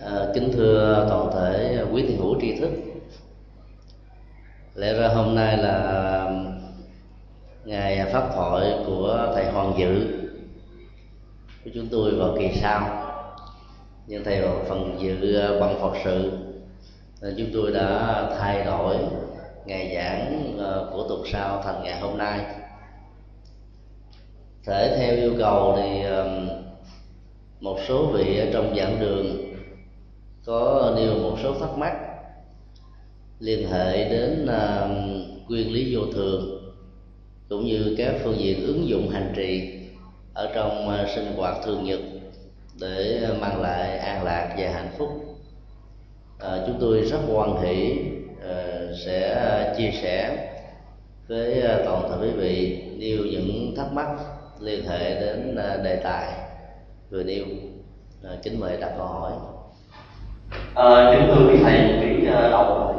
À, kính thưa toàn thể quý thiền hữu tri thức. Lẽ ra hôm nay là ngày pháp thoại của thầy hoàng dự của chúng tôi vào kỳ sau. Nhưng thầy vào phần dự ờ, bằng phật sự nên chúng tôi đã thay đổi ngày giảng ờ, của tuần sau thành ngày hôm nay. Thể theo yêu cầu thì một số vị ở trong giảng đường có nêu một số thắc mắc liên hệ đến à, uh, nguyên lý vô thường cũng như các phương diện ứng dụng hành trì ở trong uh, sinh hoạt thường nhật để mang lại an lạc và hạnh phúc. À, chúng tôi rất hoan hỷ uh, sẽ chia sẻ với toàn thể quý vị nêu những thắc mắc liên hệ đến đề tài vừa nêu. À, kính mời đặt câu hỏi à, kính thưa quý thầy quý ờ, đầu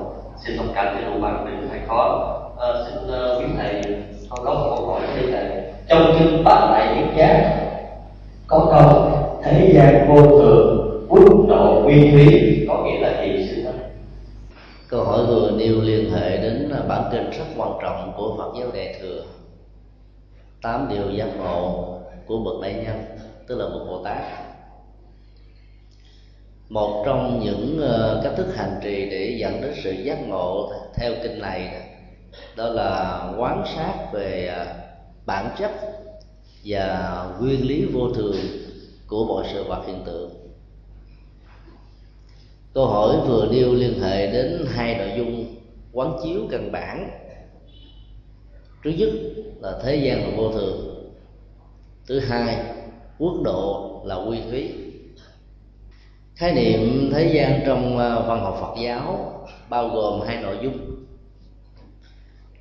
xin thông cảm cho đủ bằng đừng thầy khó à, xin uh, quý thầy con có một câu hỏi như là trong kinh bản đại nhất giác có câu thế gian vô thường quốc độ nguyên thúy có nghĩa là gì sư thầy câu hỏi vừa nêu liên hệ đến ờ, bản kinh rất quan trọng của Phật giáo Đại thừa. Tám điều giác ngộ của bậc đại nhân tức là bậc bồ tát một trong những ờ, cách thức hành trì để dẫn đến sự giác ngộ theo kinh này đó là quán sát về ờ, bản chất và nguyên lý vô thường của mọi sự vật hiện tượng. Câu hỏi vừa nêu liên hệ đến hai nội dung quán chiếu căn bản. Thứ nhất là thế gian là vô thường. Thứ hai, quốc độ là quy thúy khái niệm thế gian trong ờ, văn học phật giáo bao gồm hai nội dung.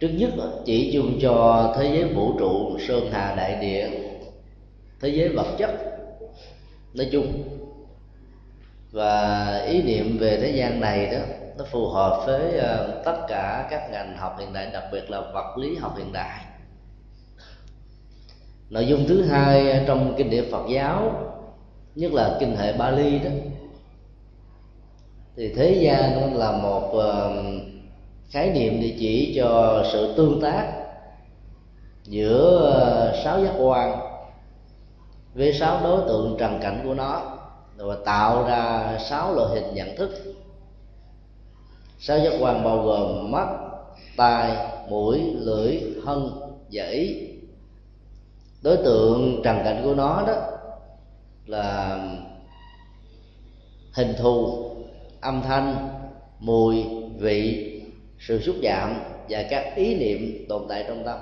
Trước nhất chỉ chung cho thế giới vũ trụ, sơn hà đại địa, thế giới vật chất nói chung. Và ý niệm về thế gian này đó, nó phù hợp với ờ, tất cả các ngành học hiện đại, đặc biệt là vật lý học hiện đại. Nội dung thứ hai trong kinh điển phật giáo, nhất là kinh hệ bali đó thì thế gian là một khái niệm để chỉ cho sự tương tác giữa ờ, sáu giác quan với sáu đối tượng trần cảnh của nó và tạo ra sáu loại hình nhận thức. Sáu giác quan bao gồm mắt, tai, mũi, lưỡi, thân và ý đối tượng trần cảnh của nó đó là hình thù âm thanh, mùi, vị, sự xúc chạm và các ý niệm tồn tại trong tâm.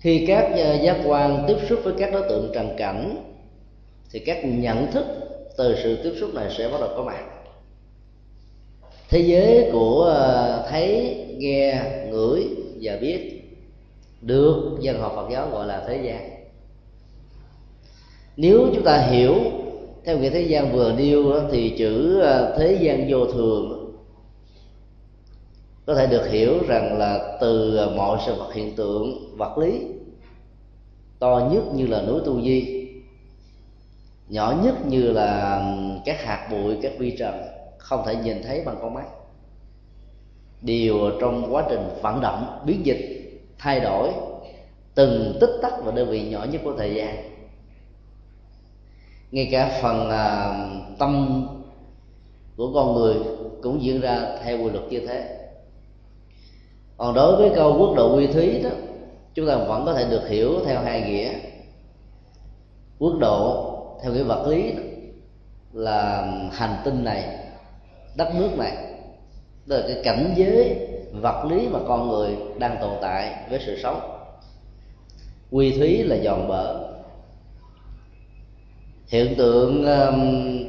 Khi các giác quan tiếp xúc với các đối tượng trần cảnh, thì các nhận thức từ sự tiếp xúc này sẽ bắt đầu có mặt. Thế giới của ờ, thấy, nghe, ngửi và biết được dân học phật giáo gọi là thế gian. Nếu chúng ta hiểu theo nghĩa thế gian vừa nêu thì chữ à, thế gian vô thường có thể được hiểu rằng là từ à, mọi sự vật hiện tượng, vật lý, to nhất như là núi tu di, nhỏ nhất như là các hạt bụi, các vi trần, không thể nhìn thấy bằng con mắt. Đều trong quá trình vận động, biến dịch, thay đổi, từng tích tắc và đơn vị nhỏ nhất của thời gian ngay cả phần à, tâm của con người cũng diễn ra theo quy luật như thế. Còn đối với câu quốc độ quy thúy đó chúng ta vẫn có thể được hiểu theo hai nghĩa. Quốc độ theo nghĩa vật lý đó, là hành tinh này đất nước này. Tức là cái cảnh giới vật lý mà con người đang tồn tại với sự sống. Quy thúy là giòn bở hiện tượng um,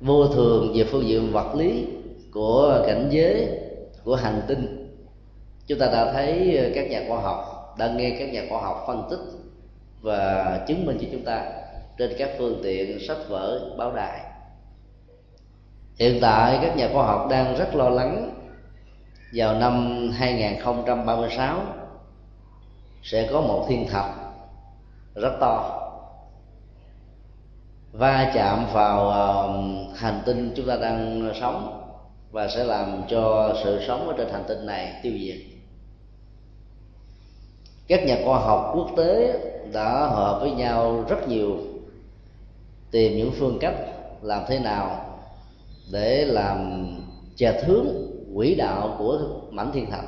vô thường về phương diện vật lý của cảnh giới của hành tinh chúng ta đã thấy uh, các nhà khoa học đã nghe các nhà khoa học phân tích và chứng minh cho chúng ta trên các phương tiện sách vở báo đài. Hiện tại các nhà khoa học đang rất lo lắng vào năm 2036 sẽ có một thiên thạch rất to va chạm vào hành tinh chúng ta đang sống và sẽ làm cho sự sống ở trên hành tinh này tiêu diệt. Các nhà khoa học quốc tế đã hợp với nhau rất nhiều, tìm những phương cách làm thế nào để làm chè thướng quỹ đạo của mảnh thiên thạch,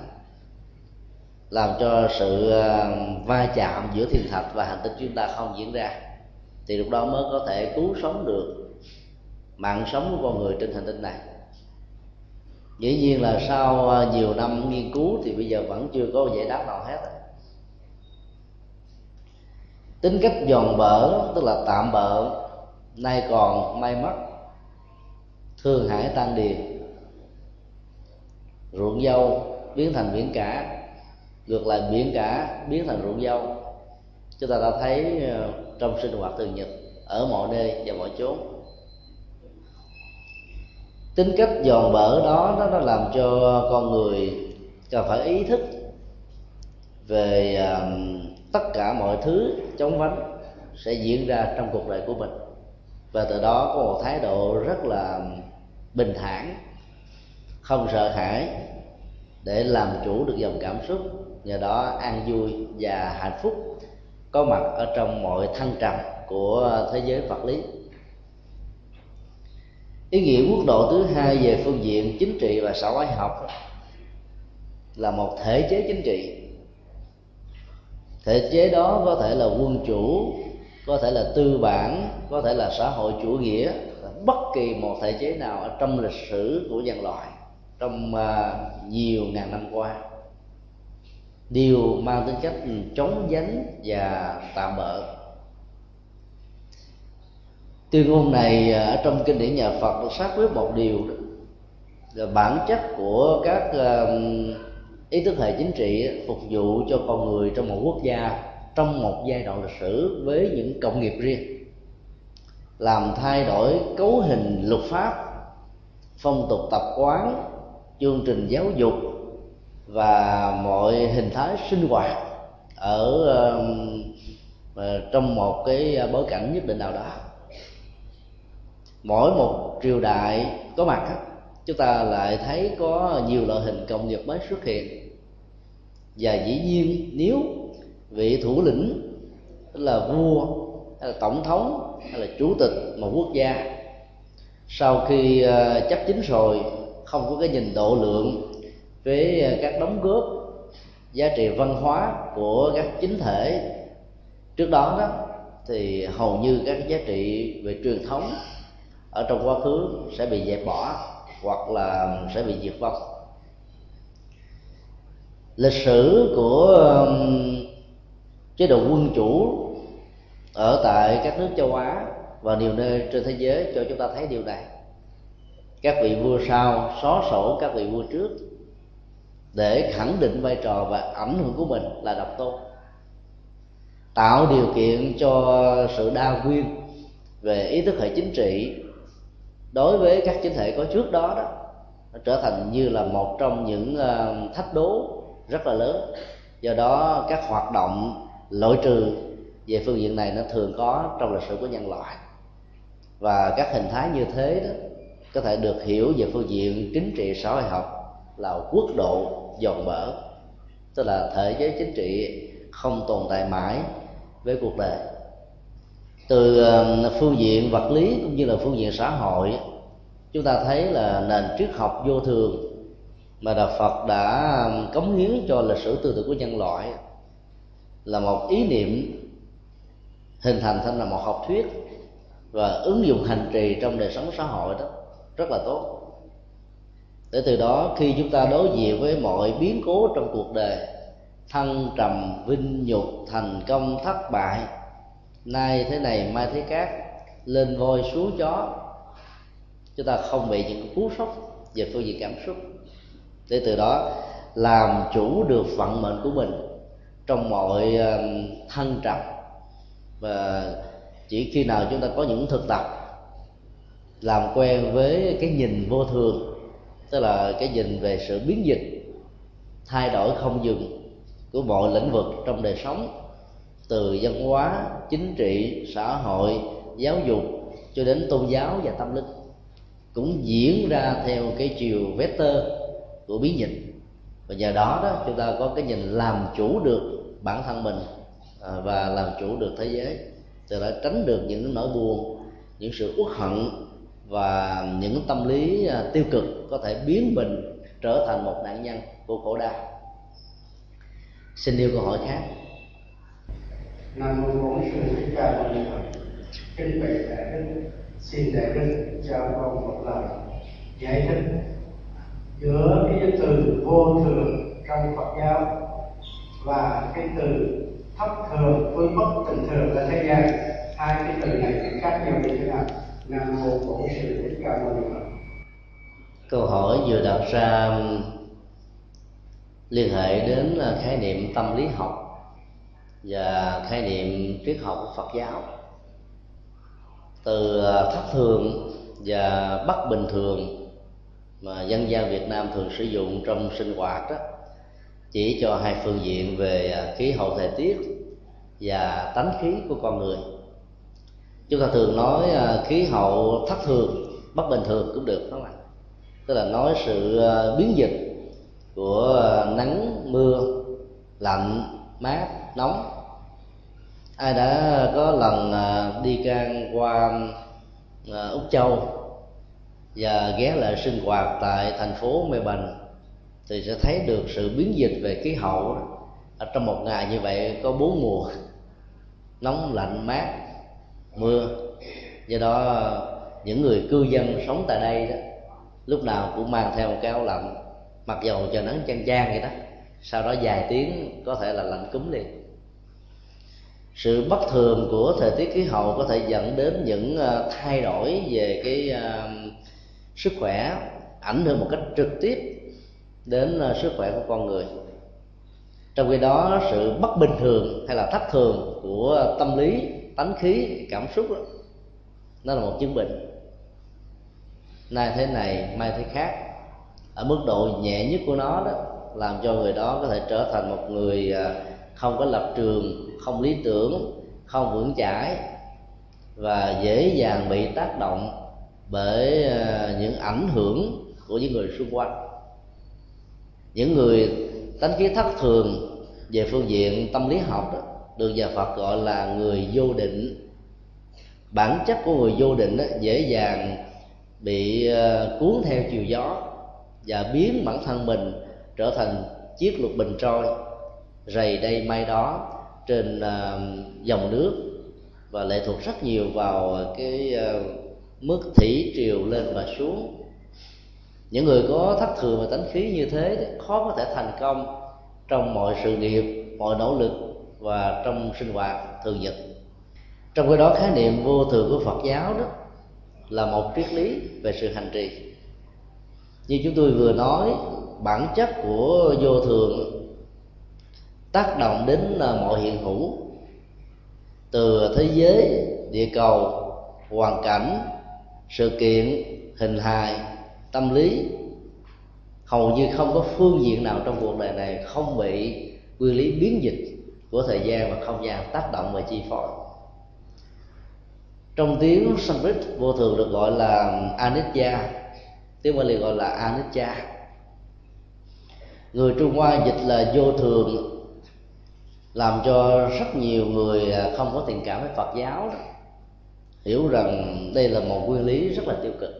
làm cho sự va chạm giữa thiên thạch và hành tinh chúng ta không diễn ra thì lúc đó mới có thể cứu sống được mạng sống của con người trên hành tinh này. Dĩ nhiên là sau à, nhiều năm nghiên cứu thì bây giờ vẫn chưa có giải đáp nào hết tính cách giòn bở tức là tạm bỡ, nay còn may mất thương hải tan điền ruộng dâu biến thành biển cả ngược lại biển cả biến thành ruộng dâu. Chúng ta đã thấy à, trong sinh hoạt thường nhật ở mọi nơi và mọi chốn. Tính cách giòn bở đó nó, nó làm cho con người cần phải ý thức về um, tất cả mọi thứ chống vánh sẽ diễn ra trong cuộc đời của mình. Và từ đó có một thái độ rất là bình thản không sợ hãi để làm chủ được dòng cảm xúc nhờ đó an vui và hạnh phúc có mặt ở trong mọi thăng trầm của thế giới vật lý. Ý nghĩa quốc độ thứ hai về phương diện chính trị và xã hội học là một thể chế chính trị. Thể chế đó có thể là quân chủ, có thể là tư bản, có thể là xã hội chủ nghĩa bất kỳ một thể chế nào ở trong lịch sử của nhân loại trong à, nhiều ngàn năm qua đều mang tính cách chống dánh và tạm bợ tuyên ngôn này à, ở trong kinh điển nhà Phật sát với một điều đó. Là bản chất của các uh, ý thức hệ chính trị phục vụ cho con người trong một quốc gia trong một giai đoạn lịch sử với những cộng nghiệp riêng. Làm thay đổi cấu hình luật pháp phong tục tập quán chương trình giáo dục và mọi hình thái sinh hoạt ở uh, trong một cái bối cảnh nhất định nào đó. Mỗi một triều đại có mặt chúng ta lại thấy có nhiều loại hình công nghiệp mới xuất hiện. Và dĩ nhiên nếu vị thủ lĩnh là vua hay là tổng thống hay là chủ tịch một quốc gia sau khi ờ, chấp chính rồi không có cái nhìn độ lượng với à, các đóng góp giá trị văn hóa của các chính thể. Trước đó đó, thì hầu như các giá trị về truyền thống ở trong quá khứ sẽ bị dẹp bỏ hoặc là sẽ bị diệt vong. Lịch sử của chế độ quân chủ ở tại các nước châu á và nhiều nơi trên thế giới cho chúng ta thấy điều này. Các vị vua sau xóa sổ các vị vua trước để khẳng định vai trò và ảnh hưởng của mình là độc tôn. Tạo điều kiện cho sự đa nguyên về ý thức hệ chính trị đối với các chính thể có trước đó đó, nó trở thành như là một trong những ờ, thách đố rất là lớn. Do đó các hoạt động loại trừ về phương diện này nó thường có trong lịch sử của nhân loại. Và các hình thái như thế đó có thể được hiểu về phương diện chính trị, xã hội học là quốc độ dọn bở tức là thể giới chính trị không tồn tại mãi với cuộc đời. Từ phương diện vật lý cũng như là phương diện xã hội, chúng ta thấy là nền triết học vô thường mà đạo Phật đã cống hiến cho lịch sử tư tưởng của nhân loại là một ý niệm hình thành thành là một học thuyết và ứng dụng hành trì trong đời sống xã hội đó. Rất là tốt để từ đó khi chúng ta đối diện với mọi biến cố trong cuộc đời thăng trầm, vinh nhục, thành công, thất bại, nay thế này, mai thế khác, lên voi xuống chó, chúng ta không bị những cú sốc về phương diện cảm xúc. Để từ đó làm chủ được vận mệnh của mình trong mọi ờ, thăng trầm. Và chỉ khi nào chúng ta có những thực tập làm quen với cái nhìn vô thường tức là cái nhìn về sự biến dịch, thay đổi không dừng của mọi lĩnh vực trong đời sống, từ văn hóa, chính trị, xã hội, giáo dục cho đến tôn giáo và tâm linh, cũng diễn ra theo cái chiều vector của biến dịch. Và nhờ đó đó, chúng ta có cái nhìn làm chủ được bản thân mình à, và làm chủ được thế giới, từ đó tránh được những nỗi buồn, những sự uất hận và những tâm lý à, tiêu cực có thể biến mình trở thành một nạn nhân của khổ đau. Xin yêu câu hỏi khác. Nam mô bổn sư thích ca mâu ni phật. Kính bạch đại đức, xin đại đức cho con một lời giải thích giữa cái từ vô thường trong Phật giáo và cái từ thất thường với bất tình thường ở thế gian. Hai cái từ này thì khác nhau như thế nào? Nam mô bổn sư thích ca mâu ni phật. Câu hỏi vừa đặt ra liên hệ đến ờ, khái niệm tâm lý học và khái niệm triết học của Phật giáo. Từ ờ, thất thường và bất bình thường mà dân gian Việt Nam thường sử dụng trong sinh hoạt đó chỉ cho hai phương diện về ờ, khí hậu thời tiết và tánh khí của con người chúng ta thường nói à, khí hậu thất thường, bất bình thường cũng được đó là tức là nói sự à, biến dịch của à, nắng, mưa, lạnh, mát, nóng. Ai đã có lần đi ngang qua úc châu và ghé lại sinh hoạt tại thành phố Melbourne thì sẽ thấy được sự biến dịch về khí hậu ở trong một ngày như vậy có bốn mùa, nóng, lạnh, mát mưa. Do đó, những người cư dân sống tại đây đó, lúc nào cũng mang theo một cái áo lạnh, mặc dầu trời nắng chang chang vậy đó. Sau đó vài tiếng, có thể là lạnh cúm liền. Sự bất thường của thời tiết khí hậu có thể dẫn đến những ờ, thay đổi về cái ờ, sức khỏe, ảnh hưởng một cách trực tiếp đến ờ, sức khỏe của con người. Trong khi đó, sự bất bình thường hay là thất thường của tâm lý tánh khí cảm xúc đó, nó là một chứng bệnh. Nay thế này mai thế khác. Ở mức độ nhẹ nhất của nó đó làm cho người đó có thể trở thành một người à, không có lập trường không lý tưởng không vững chãi và dễ dàng bị tác động bởi à, những ảnh hưởng của những người xung quanh. Những người tánh khí thất thường về phương diện tâm lý học đó, được nhà Phật gọi là người vô định. Bản chất của người vô định đó, dễ dàng bị ờ, cuốn theo chiều gió và biến bản thân mình trở thành chiếc lục bình trôi rầy đây may đó trên ờ, dòng nước và lệ thuộc rất nhiều vào cái ờ, mức thủy triều lên và xuống. Những người có thất thường và tánh khí như thế khó có thể thành công trong mọi sự nghiệp mọi nỗ lực và trong sinh hoạt thường nhật. Trong cái đó, khái niệm vô thường của phật giáo đó là một triết lý về sự hành trì. Như chúng tôi vừa nói, bản chất của vô thường tác động đến à, mọi hiện hữu, từ thế giới, địa cầu, hoàn cảnh, sự kiện, hình hài, tâm lý, hầu như không có phương diện nào trong cuộc đời này không bị quy lý biến dịch của thời gian và không gian tác động và chi phối. Trong tiếng Sanskrit vô thường được gọi là anicca tiếng Bali gọi là anicca người Trung Hoa dịch là vô thường, làm cho rất nhiều người à, không có tình cảm với Phật giáo đó, hiểu rằng đây là một nguyên lý rất là tiêu cực.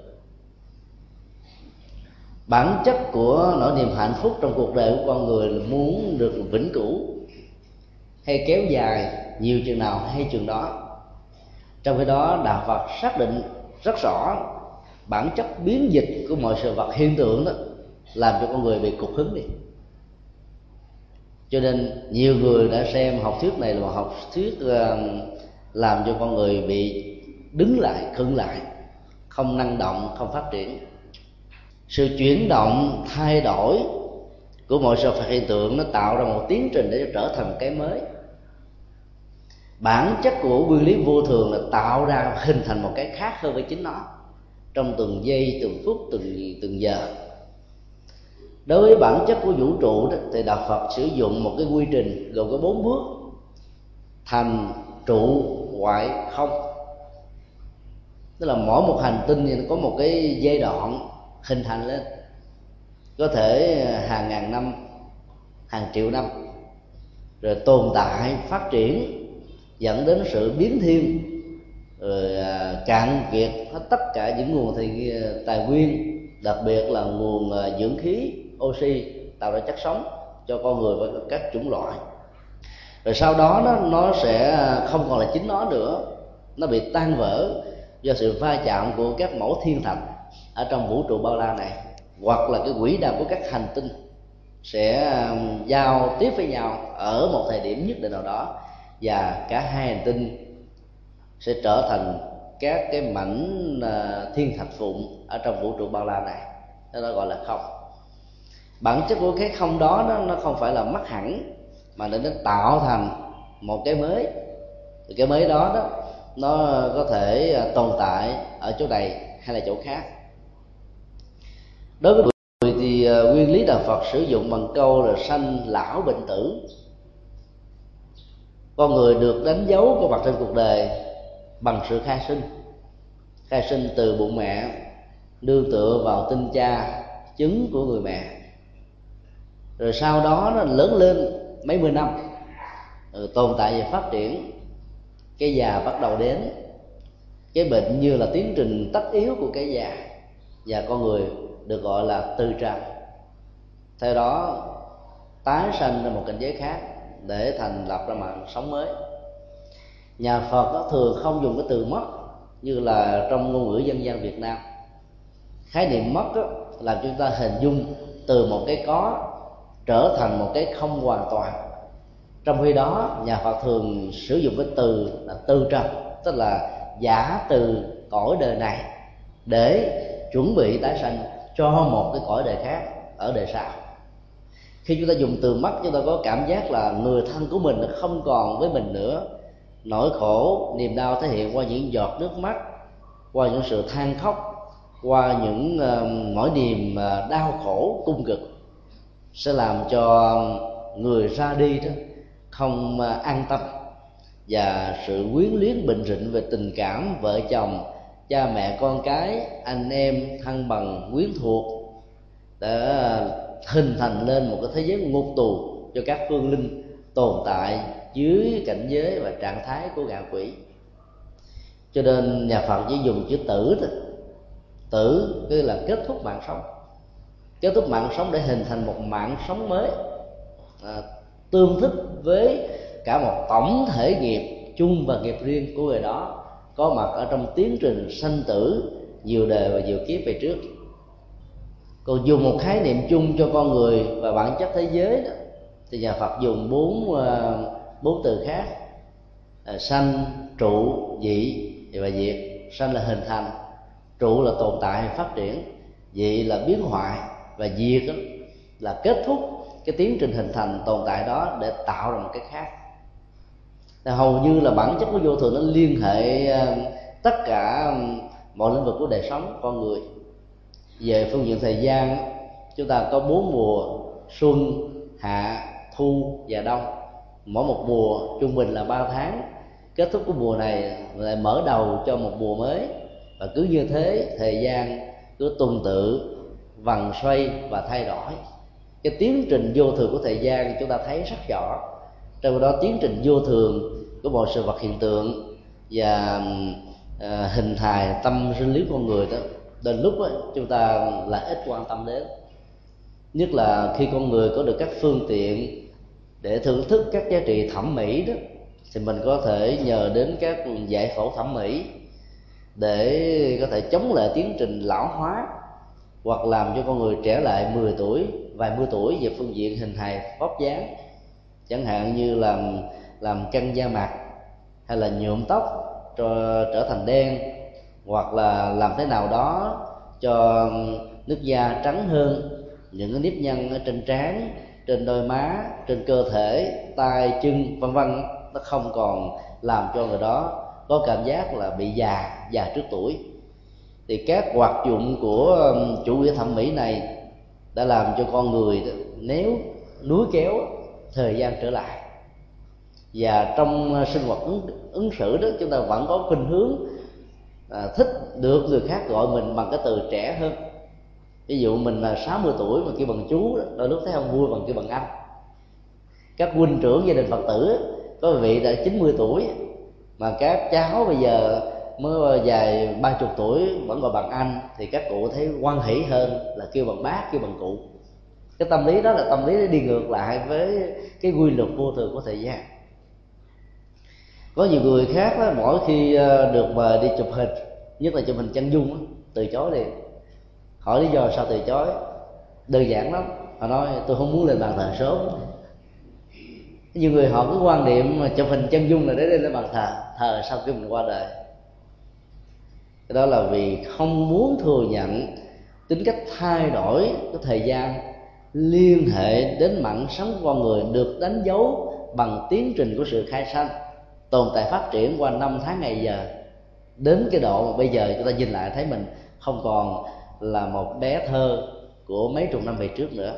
Bản chất của nỗi niềm hạnh phúc trong cuộc đời của con người là muốn được vĩnh cửu hay kéo dài nhiều chừng nào hay chừng đó. Trong khi đó, đạo phật xác định rất rõ bản chất biến dịch của mọi sự vật hiện tượng đó làm cho con người bị cục hứng đi. Cho nên nhiều người đã xem học thuyết này là một học thuyết ờ, làm cho con người bị đứng lại, khựng lại, không năng động, không phát triển. Sự chuyển động, thay đổi của mọi sự vật hiện tượng nó tạo ra một tiến trình để trở thành cái mới bản chất của nguyên lý vô thường là tạo ra hình thành một cái khác hơn với chính nó trong từng giây từng phút từng từng giờ. Đối với bản chất của vũ trụ đó, thì đạo phật sử dụng một cái quy trình gồm có bốn bước. Thành trụ ngoại không. Tức là mỗi một hành tinh thì nó có một cái giai đoạn hình thành lên. Có thể à, hàng ngàn năm hàng triệu năm. Rồi tồn tại phát triển dẫn đến sự biến thiên, rồi à, cạn kiệt hết tất cả những nguồn thì à, tài nguyên, đặc biệt là nguồn à, dưỡng khí, oxy tạo ra chất sống cho con người và các chủng loại. Rồi sau đó nó nó sẽ không còn là chính nó nữa, nó bị tan vỡ do sự va chạm của các mẫu thiên thạch ở trong vũ trụ bao la này, hoặc là cái quỹ đạo của các hành tinh sẽ giao tiếp với nhau ở một thời điểm nhất định nào đó và cả hai hành tinh sẽ trở thành các cái mảnh à, thiên thạch phụng ở trong vũ trụ bao la này. Đó gọi là không. Bản chất của cái không đó nó, nó không phải là mất hẳn mà nó nó tạo thành một cái mới. Thì cái mới đó đó nó có thể à, tồn tại ở chỗ này hay là chỗ khác. Đối với người thì à, nguyên lý đạo phật sử dụng bằng câu là sanh lão bệnh tử con người được đánh dấu có mặt trên cuộc đời bằng sự khai sinh. Khai sinh từ bụng mẹ, nương tựa vào tinh cha trứng của người mẹ. Rồi sau đó nó lớn lên mấy mươi năm. Rồi tồn tại và phát triển. Cái già bắt đầu đến. Cái bệnh như là tiến trình tất yếu của cái già. Và con người được gọi là tư trần theo đó, tái sanh ra một cảnh giới khác để thành lập ra mạng sống mới. Nhà phật đó thường không dùng cái từ mất như là trong ngôn ngữ dân gian việt nam. Khái niệm mất đó, làm chúng ta hình dung từ một cái có trở thành một cái không hoàn toàn. Trong khi đó nhà phật thường sử dụng cái từ là tư trần tức là giả từ cõi đời này để chuẩn bị tái sanh cho một cái cõi đời khác ở đời sau khi chúng ta dùng từ mắt chúng ta có cảm giác là người thân của mình không còn với mình nữa. Nỗi khổ niềm đau thể hiện qua những giọt nước mắt qua những sự than khóc qua những ờ, uh, mỗi niềm uh, đau khổ cung cực. Sẽ làm cho người ra đi đó không uh, an tâm và sự quyến luyến bệnh rịnh về tình cảm vợ chồng cha mẹ con cái anh em thân bằng quyến thuộc đã hình thành lên một cái thế giới ngục tù cho các phương linh tồn tại dưới cảnh giới và trạng thái của ngạ quỷ. Cho nên nhà phật chỉ dùng chữ tử thôi. Tử tức là kết thúc mạng sống. Kết thúc mạng sống để hình thành một mạng sống mới à, tương thích với cả một tổng thể nghiệp chung và nghiệp riêng của người đó có mặt ở trong tiến trình sanh tử nhiều đời và nhiều kiếp về trước còn dùng một khái niệm chung cho con người và bản chất thế giới đó, thì nhà Phật dùng bốn ờ, bốn từ khác. À, sanh trụ dị và diệt. Sanh là hình thành trụ là tồn tại phát triển dị là biến hoại và diệt đó là kết thúc cái tiến trình hình thành tồn tại đó để tạo ra một cái khác. Thì hầu như là bản chất của vô thường nó liên hệ ờ, tất cả mọi lĩnh vực của đời sống con người về phương diện thời gian chúng ta có bốn mùa xuân hạ thu và đông. Mỗi một mùa trung bình là 3 tháng. Kết thúc của mùa này lại mở đầu cho một mùa mới. Và cứ như thế thời gian cứ tuần tự vằn xoay và thay đổi. Cái tiến trình vô thường của thời gian chúng ta thấy rất rõ. Trong đó tiến trình vô thường của mọi sự vật hiện tượng và à, hình hài tâm sinh lý con người đó đến lúc đó, chúng ta lại ít quan tâm đến. Nhất là khi con người có được các phương tiện để thưởng thức các giá trị thẩm mỹ đó thì mình có thể nhờ đến các giải phẫu thẩm mỹ để có thể chống lại tiến trình lão hóa hoặc làm cho con người trẻ lại 10 tuổi vài mươi tuổi về phương diện hình hài vóc dáng. Chẳng hạn như làm làm căng da mặt hay là nhuộm tóc cho trở thành đen hoặc là làm thế nào đó cho nước da trắng hơn những cái nếp nhăn ở trên trán trên đôi má trên cơ thể tay chân vân vân nó không còn làm cho người đó có cảm giác là bị già già trước tuổi. Thì các hoạt dụng của chủ nghĩa thẩm mỹ này đã làm cho con người nếu núi kéo thời gian trở lại. Và trong sinh hoạt ứng, ứng xử đó chúng ta vẫn có khuynh hướng à, thích được người khác gọi mình bằng cái từ trẻ hơn. Ví dụ mình là 60 tuổi mà kêu bằng chú đôi lúc thấy không vui bằng kêu bằng anh. Các huynh trưởng gia đình phật tử có vị đã 90 tuổi mà các cháu bây giờ mới dài ba chục tuổi vẫn gọi bằng anh thì các cụ thấy quan hỷ hơn là kêu bằng bác kêu bằng cụ. Cái tâm lý đó là tâm lý đi ngược lại với cái quy luật vô thường của thời gian có nhiều người khác đó, mỗi khi ờ, được mời đi chụp hình nhất là chụp hình chân dung từ chối liền. Hỏi lý do sao từ chối đơn giản lắm. Họ nói tôi không muốn lên bàn thờ sớm. Nhiều người họ cứ quan niệm mà chụp hình chân dung là để lên bàn thờ thờ sau khi mình qua đời. Cái đó là vì không muốn thừa nhận tính cách thay đổi cái thời gian liên hệ đến mạng sống con người được đánh dấu bằng tiến trình của sự khai sanh tồn tại phát triển qua năm tháng ngày giờ. Đến cái độ mà bây giờ chúng ta nhìn lại thấy mình không còn là một bé thơ của mấy chục năm về trước nữa.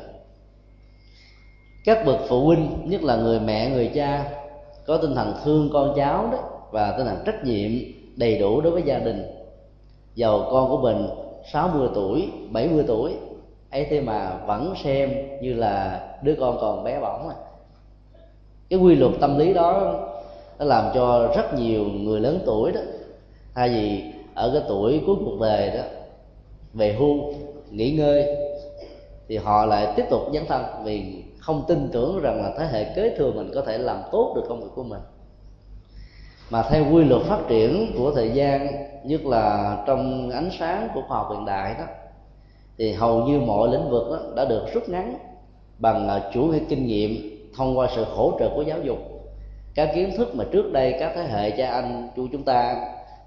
Các bậc phụ huynh, nhất là người mẹ, người cha, có tinh thần thương con cháu đó và tinh thần trách nhiệm đầy đủ đối với gia đình. Giàu con của mình 60 tuổi 70 tuổi, ấy thế mà vẫn xem như là đứa con còn bé bỏng à. Cái quy luật tâm lý đó nó làm cho rất nhiều người lớn tuổi đó. Thay vì ở cái tuổi cuối cuộc đời đó, về hưu, nghỉ ngơi, thì họ lại tiếp tục dấn thân vì không tin tưởng rằng là thế hệ kế thừa mình có thể làm tốt được công việc của mình. Mà theo quy luật phát triển của thời gian, nhất là trong ánh sáng của khoa học hiện đại đó, thì hầu như mọi lĩnh vực đó đã được rút ngắn bằng à, chủ nghĩa kinh nghiệm thông qua sự hỗ trợ của giáo dục các kiến thức mà trước đây các thế hệ cha anh chú chúng ta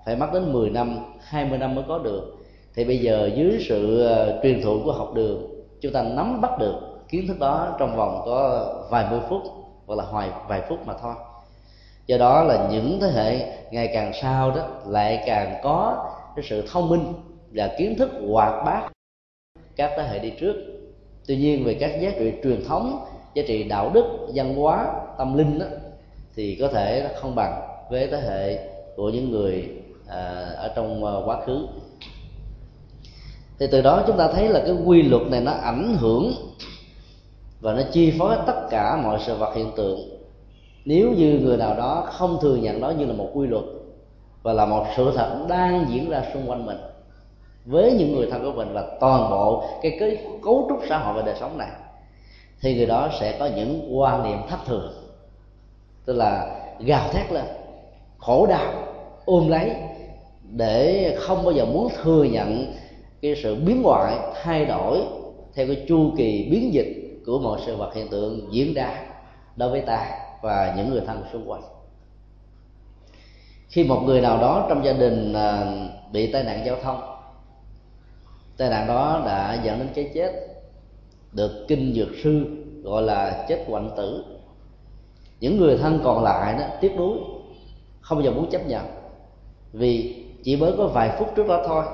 phải mất đến 10 năm 20 năm mới có được. Thì bây giờ dưới sự ờ, truyền thụ của học đường chúng ta nắm bắt được kiến thức đó trong vòng có vài mươi phút hoặc là hoài vài phút mà thôi. Do đó là những thế hệ ngày càng sau đó lại càng có cái sự thông minh và kiến thức hoạt bát các thế hệ đi trước. Tuy nhiên về các giá trị truyền thống giá trị đạo đức văn hóa tâm linh đó, thì có thể nó không bằng với thế hệ của những người à, ở trong à, quá khứ. Thì từ đó chúng ta thấy là cái quy luật này nó ảnh hưởng và nó chi phối tất cả mọi sự vật hiện tượng. Nếu như người nào đó không thừa nhận đó như là một quy luật và là một sự thật đang diễn ra xung quanh mình với những người thân của mình và toàn bộ cái, cái cấu trúc xã hội và đời sống này thì người đó sẽ có những quan niệm thất thường tức là gào thét lên khổ đau ôm lấy để không bao giờ muốn thừa nhận cái sự biến ngoại, thay đổi theo cái chu kỳ biến dịch của mọi sự vật hiện tượng diễn ra đối với ta và những người thân xung quanh. Khi một người nào đó trong gia đình à, bị tai nạn giao thông tai nạn đó đã dẫn đến cái chết được kinh dược sư gọi là chết quạnh tử những người thân còn lại đó, tiếc nuối, không bao giờ muốn chấp nhận. Vì chỉ mới có vài phút trước đó thôi,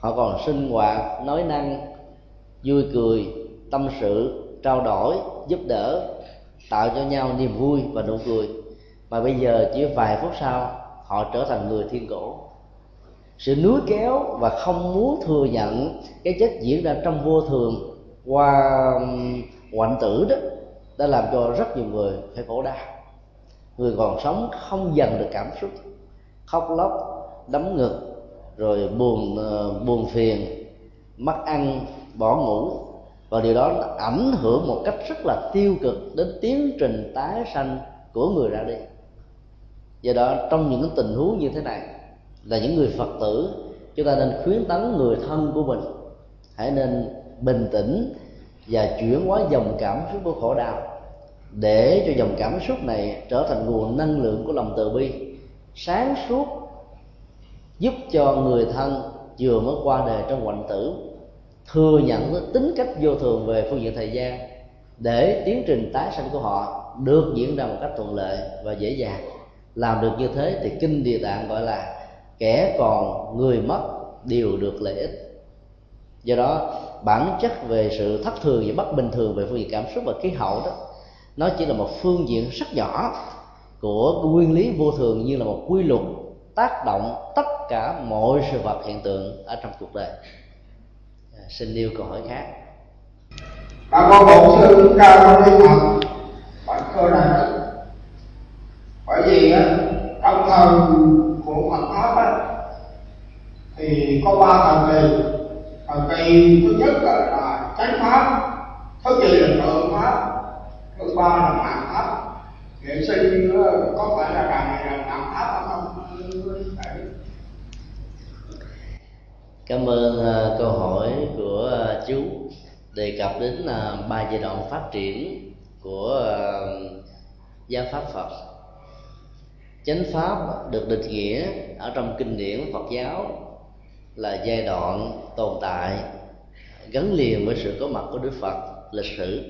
họ còn sinh hoạt, nói năng, vui cười, tâm sự, trao đổi, giúp đỡ, tạo cho nhau niềm vui và nụ cười. Mà bây giờ chỉ vài phút sau, họ trở thành người thiên cổ. Sự núi kéo và không muốn thừa nhận cái chết diễn ra trong vô thường qua hoạn tử đó đã làm cho rất nhiều người phải khổ đau. Người còn sống không dần được cảm xúc, khóc lóc, đấm ngực, rồi buồn ờ, buồn phiền, mất ăn, bỏ ngủ. Và điều đó ảnh hưởng một cách rất là tiêu cực đến tiến trình tái sanh của người ra đi. Do đó, trong những tình huống như thế này, là những người phật tử, chúng ta nên khuyến tấn người thân của mình hãy nên bình tĩnh và chuyển hóa dòng cảm xúc của khổ đau để cho dòng cảm xúc này trở thành nguồn năng lượng của lòng từ bi. Sáng suốt giúp cho người thân vừa mới qua đời trong hoạn tử thừa nhận tính cách vô thường về phương diện thời gian để tiến trình tái sanh của họ được diễn ra một cách thuận lợi và dễ dàng. Làm được như thế thì kinh địa tạng gọi là kẻ còn người mất đều được lợi ích. Do đó bản chất về sự thất thường và bất bình thường về phương diện cảm xúc và khí hậu đó nó chỉ là một phương diện rất nhỏ của nguyên lý vô thường như là một quy luật tác động tất cả mọi sự vật hiện tượng ở trong cuộc đời. À, xin nêu câu hỏi khác. Đã có bổn sư cao trong lý phật bạch cơ này bởi vì á trong thần của Phật pháp á thì có ba thần kỳ thời kỳ thứ nhất là, là chánh pháp thứ nhì là tượng pháp thứ ba là mạng pháp hiện sinh ờ, có phải là đàn này là mạng pháp hay không? Cảm ơn uh, câu hỏi của uh, chú. Đề cập đến uh, ba giai đoạn phát triển của uh, giáo pháp phật. Chánh pháp được định nghĩa ở trong kinh điển phật giáo là giai đoạn tồn tại gắn liền với sự có mặt của đức phật lịch sử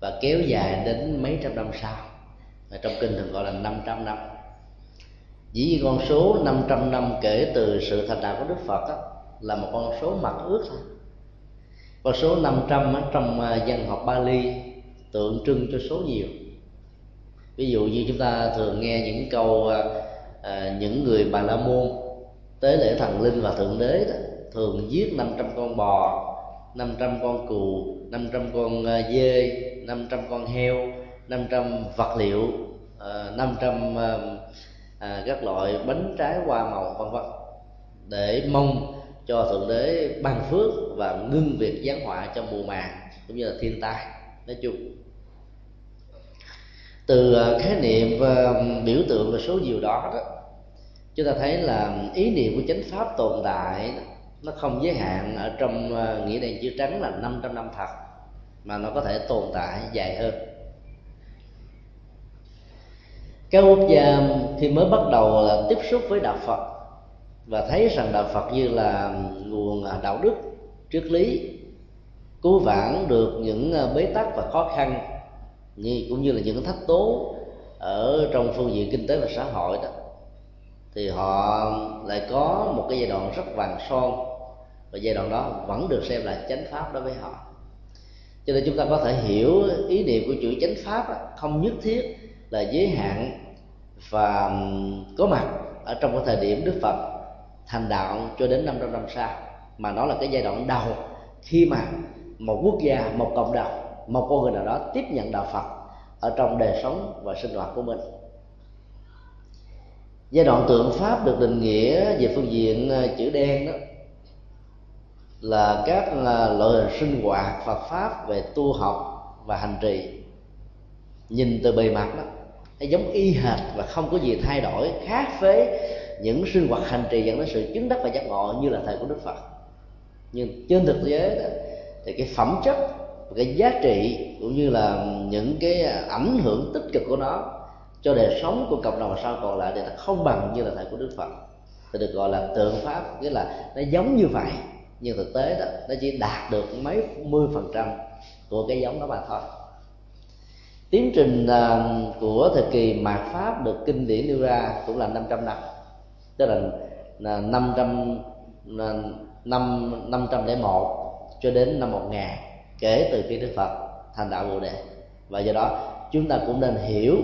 và kéo dài đến mấy trăm năm sau. Và trong kinh thường gọi là 500 năm. Dĩ nhiên con số 500 năm kể từ sự thành đạo của Đức Phật đó, là một con số mặt ước thôi. Con số 500 ở trong dân văn học Bali tượng trưng cho số nhiều. Ví dụ như chúng ta thường nghe những câu à, à những người bà la môn tế lễ thần linh và thượng đế đó, thường giết 500 con bò 500 con cừu 500 con à, dê 500 con heo 500 vật liệu à, 500 à, à, các loại bánh trái hoa màu vân vân để mong cho thượng đế ban phước và ngưng việc giáng họa cho mùa màng cũng như là thiên tai. Nói chung từ khái niệm và biểu tượng và số nhiều đó đó chúng ta thấy là ý niệm của chánh pháp tồn tại nó không giới hạn ở trong ờ, nghĩa đen chữ trắng là 500 năm thật, mà nó có thể tồn tại dài hơn. Các quốc gia khi mới bắt đầu là tiếp xúc với đạo phật và thấy rằng đạo phật như là nguồn đạo đức, triết lý, cứu vãn được những ờ, bế tắc và khó khăn, như cũng như là những thách tố ở trong phương diện kinh tế và xã hội đó thì họ lại có một cái giai đoạn rất vàng son. Và giai đoạn đó vẫn được xem là chánh pháp đối với họ. Cho nên chúng ta có thể hiểu ý niệm của chữ chánh pháp không nhất thiết là giới hạn và có mặt ở trong cái thời điểm Đức Phật thành đạo cho đến 500 năm sau. Mà nó là cái giai đoạn đầu khi mà một quốc gia, một cộng đồng, một con người nào đó tiếp nhận đạo Phật ở trong đời sống và sinh hoạt của mình. Giai đoạn tượng pháp được định nghĩa về phương diện à, chữ đen đó là các à, loại hình sinh hoạt Phật pháp về tu học và hành trì. Nhìn từ bề mặt đó nó giống y hệt và không có gì thay đổi khác với những sinh hoạt hành trì dẫn đến sự chứng đắc và giác ngộ như là thời của đức phật. Nhưng trên thực tế đó, thì cái phẩm chất cái giá trị cũng như là những cái à, ảnh hưởng tích cực của nó cho đời sống của cộng đồng sau còn lại thì nó không bằng như là thời của đức phật. Thì được gọi là tượng pháp, nghĩa là nó giống như vậy, nhưng thực tế đó, nó chỉ đạt được mấy mươi phần trăm của cái giống đó mà thôi. Tiến trình à, của thời kỳ mạt pháp được kinh điển nêu ra cũng là 500 năm. Tức là 500 năm 501 à, cho đến năm 1000 kể từ khi Đức Phật thành đạo Bồ đề. Và do đó, chúng ta cũng nên hiểu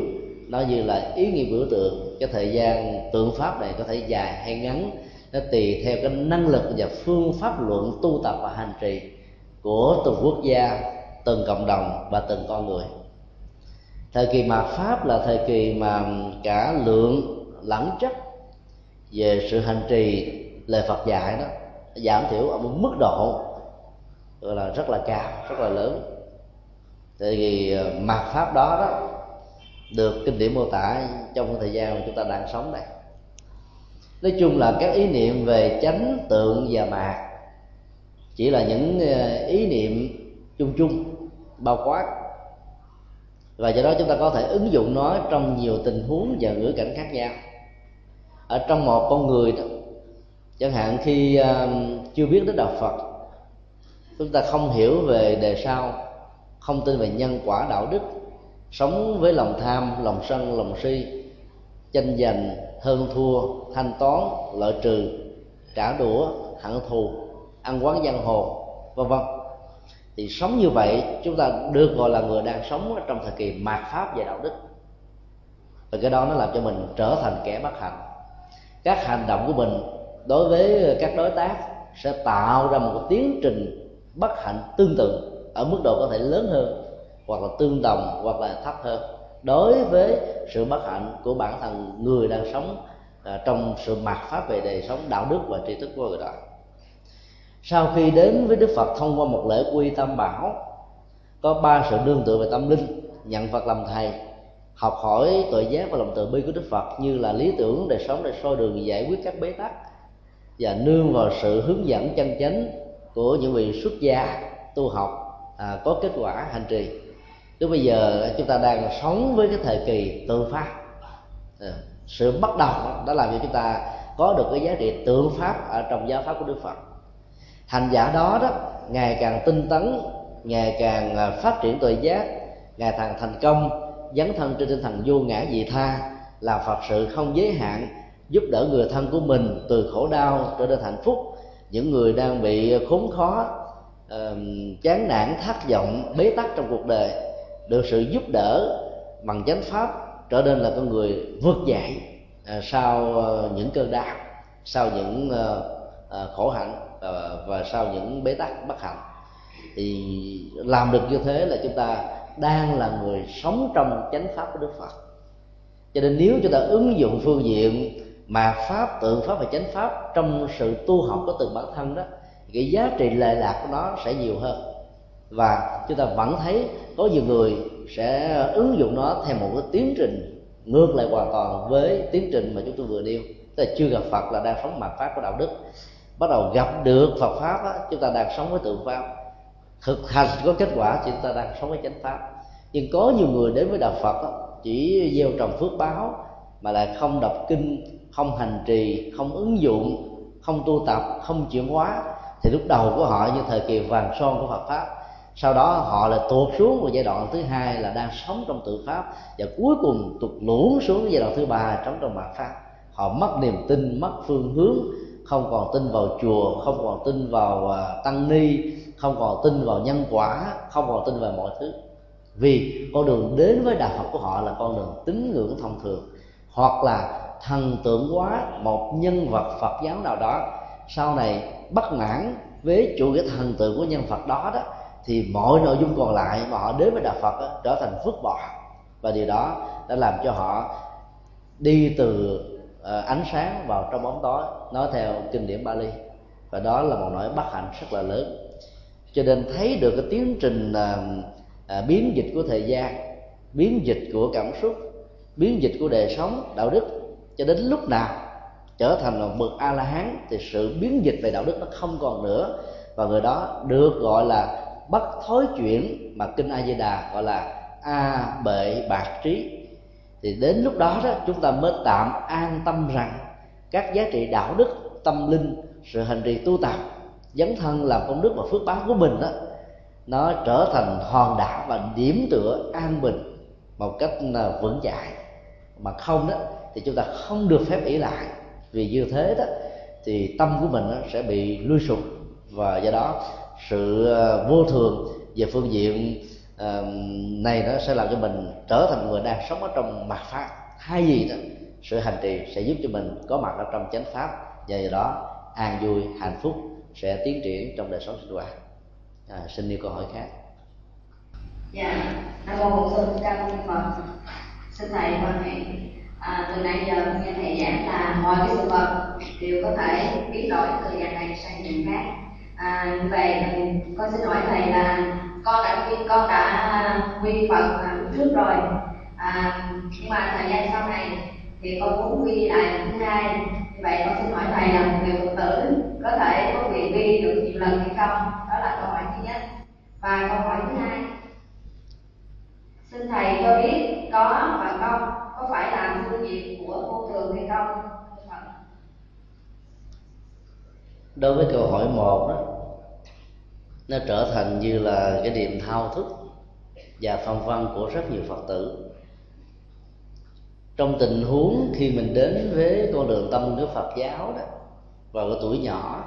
nó như là ý nghĩa biểu tượng, cái thời gian tượng pháp này có thể dài hay ngắn, nó tùy theo cái năng lực và phương pháp luận, tu tập và hành trì của từng quốc gia, từng cộng đồng và từng con người. Thời kỳ mạt pháp là thời kỳ mà cả lượng lẫn chất về sự hành trì lời Phật dạy đó giảm thiểu ở một mức độ gọi là rất là cao, rất là lớn. Tại vì ờ, mạt pháp đó đó được kinh điển mô tả trong thời gian mà chúng ta đang sống này. Nói chung là các ý niệm về chánh tượng và mạc chỉ là những ờ, ý niệm chung chung, bao quát. Và do đó chúng ta có thể ứng dụng nó trong nhiều tình huống và ngữ cảnh khác nhau. Ở trong một con người đó, chẳng hạn khi ờ, chưa biết đến đạo phật, chúng ta không hiểu về đề sau, không tin về nhân quả đạo đức sống với lòng tham, lòng sân, lòng si tranh giành hơn thua, thanh toán, lợi trừ, trả đũa, hận thù, ăn quán giang hồ, vân vân. Thì sống như vậy, chúng ta được gọi là người đang sống trong thời kỳ mạt pháp về đạo đức. Và cái đó nó làm cho mình trở thành kẻ bất hạnh. Các hành động của mình đối với các đối tác sẽ tạo ra một tiến trình bất hạnh tương tự ở mức độ có thể lớn hơn hoặc là tương đồng hoặc là thấp hơn. Đối với sự bất hạnh của bản thân người đang sống à, trong sự mặc pháp về đời sống đạo đức và tri thức của người đó. Sau khi đến với đức phật thông qua một lễ quy tam bảo có ba sự đương tự về tâm linh nhận phật làm thầy học hỏi tội giác và lòng từ bi của đức phật như là lý tưởng đời sống để soi đường giải quyết các bế tắc và nương vào sự hướng dẫn chân chánh của những vị xuất gia tu học à, có kết quả hành trì lúc bây giờ chúng ta đang sống với cái thời kỳ tự pháp à, ờ, sự bắt đầu đó làm cho chúng ta có được cái giá trị tượng pháp ở trong giáo pháp của đức phật. Hành giả đó đó ngày càng tinh tấn ngày càng ờ, phát triển tuệ giác ngày càng thành công dấn thân trên tinh thần vô ngã dị tha là phật sự không giới hạn giúp đỡ người thân của mình từ khổ đau trở nên hạnh phúc. Những người đang bị khốn khó chán nản thất vọng bế tắc trong cuộc đời được sự giúp đỡ bằng chánh pháp trở nên là con người vượt dậy à, sau à, những cơn đau, sau những à, khổ hạnh và sau những bế tắc bất hạnh. Thì làm được như thế là chúng ta đang là người sống trong chánh pháp của đức phật. Cho nên nếu chúng ta ứng dụng phương diện mà pháp, tượng pháp và chánh pháp trong sự tu học của từng bản thân đó cái giá trị lệ lạc của nó sẽ nhiều hơn và chúng ta vẫn thấy có nhiều người sẽ ứng dụng nó theo một cái tiến trình ngược lại hoàn toàn với tiến trình mà chúng tôi vừa nêu. Tức là chưa gặp phật là đang sống mặt pháp của đạo đức. Bắt đầu gặp được phật pháp đó, chúng ta đang sống với tượng pháp. Thực hành có kết quả chúng ta đang sống với chánh pháp. Nhưng có nhiều người đến với đạo phật đó, chỉ gieo trồng phước báo mà lại không đọc kinh không hành trì không ứng dụng không tu tập không chuyển hóa. Thì lúc đầu của họ như thời kỳ vàng son của Phật pháp sau đó họ lại tuột xuống vào giai đoạn thứ hai là đang sống trong tự pháp và cuối cùng tụt lún xuống giai đoạn thứ ba sống trong mạt pháp. Họ mất niềm tin, mất phương hướng, không còn tin vào chùa, không còn tin vào à, tăng ni, không còn tin vào nhân quả, không còn tin vào mọi thứ. Vì con đường đến với đạo phật của họ là con đường tín ngưỡng thông thường, hoặc là thần tượng hóa một nhân vật phật giáo nào đó. Sau này bất mãn với chủ nghĩa thần tượng của nhân vật đó đó thì mọi nội dung còn lại mà họ đến với đạo phật đó, trở thành vứt bỏ. Và điều đó đã làm cho họ đi từ ờ, ánh sáng vào trong bóng tối nói theo kinh điển Bali. Và đó là một nỗi bất hạnh rất là lớn. Cho nên thấy được cái tiến trình à, biến dịch của thời gian biến dịch của cảm xúc biến dịch của đời sống đạo đức cho đến lúc nào trở thành một bậc a la hán thì sự biến dịch về đạo đức nó không còn nữa. Và người đó được gọi là bất thối chuyển mà kinh a di đà gọi là a bệ bạc trí. Thì đến lúc đó đó, chúng ta mới tạm an tâm rằng các giá trị đạo đức, tâm linh, sự hành trì tu tập, dấn thân làm công đức và phước báo của mình đó, nó trở thành hòn đảo và điểm tựa an bình một cách à, vững chãi. Mà không đó, thì chúng ta không được phép ỷ lại. Vì như thế đó, thì tâm của mình sẽ bị lui sụp và do đó sự ờ, vô thường về phương diện ờ, này nó sẽ làm cho mình trở thành người đang sống ở trong mặt pháp. Hai gì đó sự hành trì sẽ giúp cho mình có mặt ở trong chánh pháp. Và do đó an vui hạnh phúc sẽ tiến triển trong đời sống sinh hoạt. À, xin yêu câu hỏi khác. Dạ nam mô bổn sư ca mâu ni phật. Xin thầy quan hệ à, từ nãy giờ nghe thầy giảng là mọi cái sự vật đều có thể biến đổi từ dạng này sang dạng khác à, về con xin hỏi thầy là con đã quy con đã quy phật à, trước rồi. À, nhưng mà thời gian sau này thì con muốn quy lại lần thứ hai. Vậy con xin hỏi thầy là một người phật tử có thể có bị quy được nhiều lần hay không? Đó là câu hỏi thứ nhất. Và câu hỏi thứ hai xin thầy cho biết có và không có phải là phương diện của vô thường hay không? Đối với câu hỏi một đó nó trở thành như là cái niềm thao thức và phong văn của rất nhiều phật tử. Trong tình huống khi mình đến với con đường tâm của phật giáo đó, vào cái tuổi nhỏ,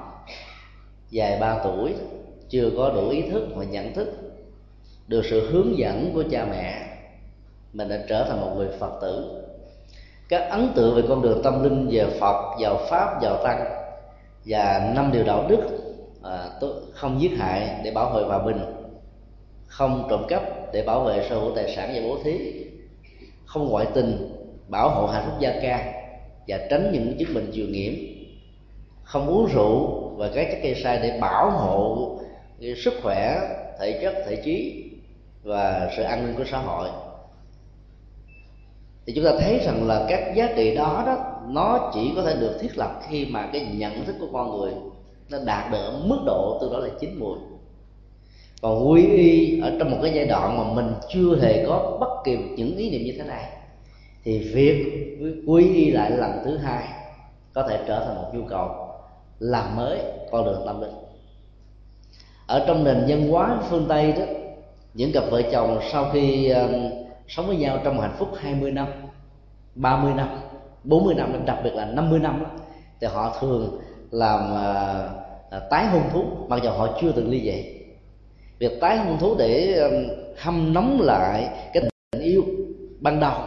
dài ba tuổi, chưa có đủ ý thức và nhận thức được sự hướng dẫn của cha mẹ, mình đã trở thành một người phật tử. Các ấn tượng về con đường tâm linh về phật, vào pháp, vào tăng và năm điều đạo đức à, không giết hại để bảo vệ hòa bình. Không trộm cắp để bảo vệ sở hữu tài sản và bố thí. Không ngoại tình bảo hộ hạnh phúc gia ca và tránh những chứng bệnh truyền nhiễm. Không uống rượu và các chất gây sai để bảo hộ sức khỏe thể chất thể trí và sự an ninh của xã hội. Thì chúng ta thấy rằng là các giá trị đó đó nó chỉ có thể được thiết lập khi mà cái nhận thức của con người nó đạt được ở mức độ từ đó là chín mùi. Còn quy y ở trong một cái giai đoạn mà mình chưa hề có bất kỳ những ý niệm như thế này thì việc quy y lại lần thứ hai có thể trở thành một nhu cầu làm mới con đường tâm linh. Ở trong nền văn hóa phương tây đó những cặp vợ chồng sau khi uh, sống với nhau trong hạnh phúc 20 năm 30 năm 40 năm đặc biệt là 50 năm đó, thì họ thường làm à, à, tái hôn thú mặc dù họ chưa từng ly dị. Việc tái hôn thú để hâm nóng lại cái tình yêu ban đầu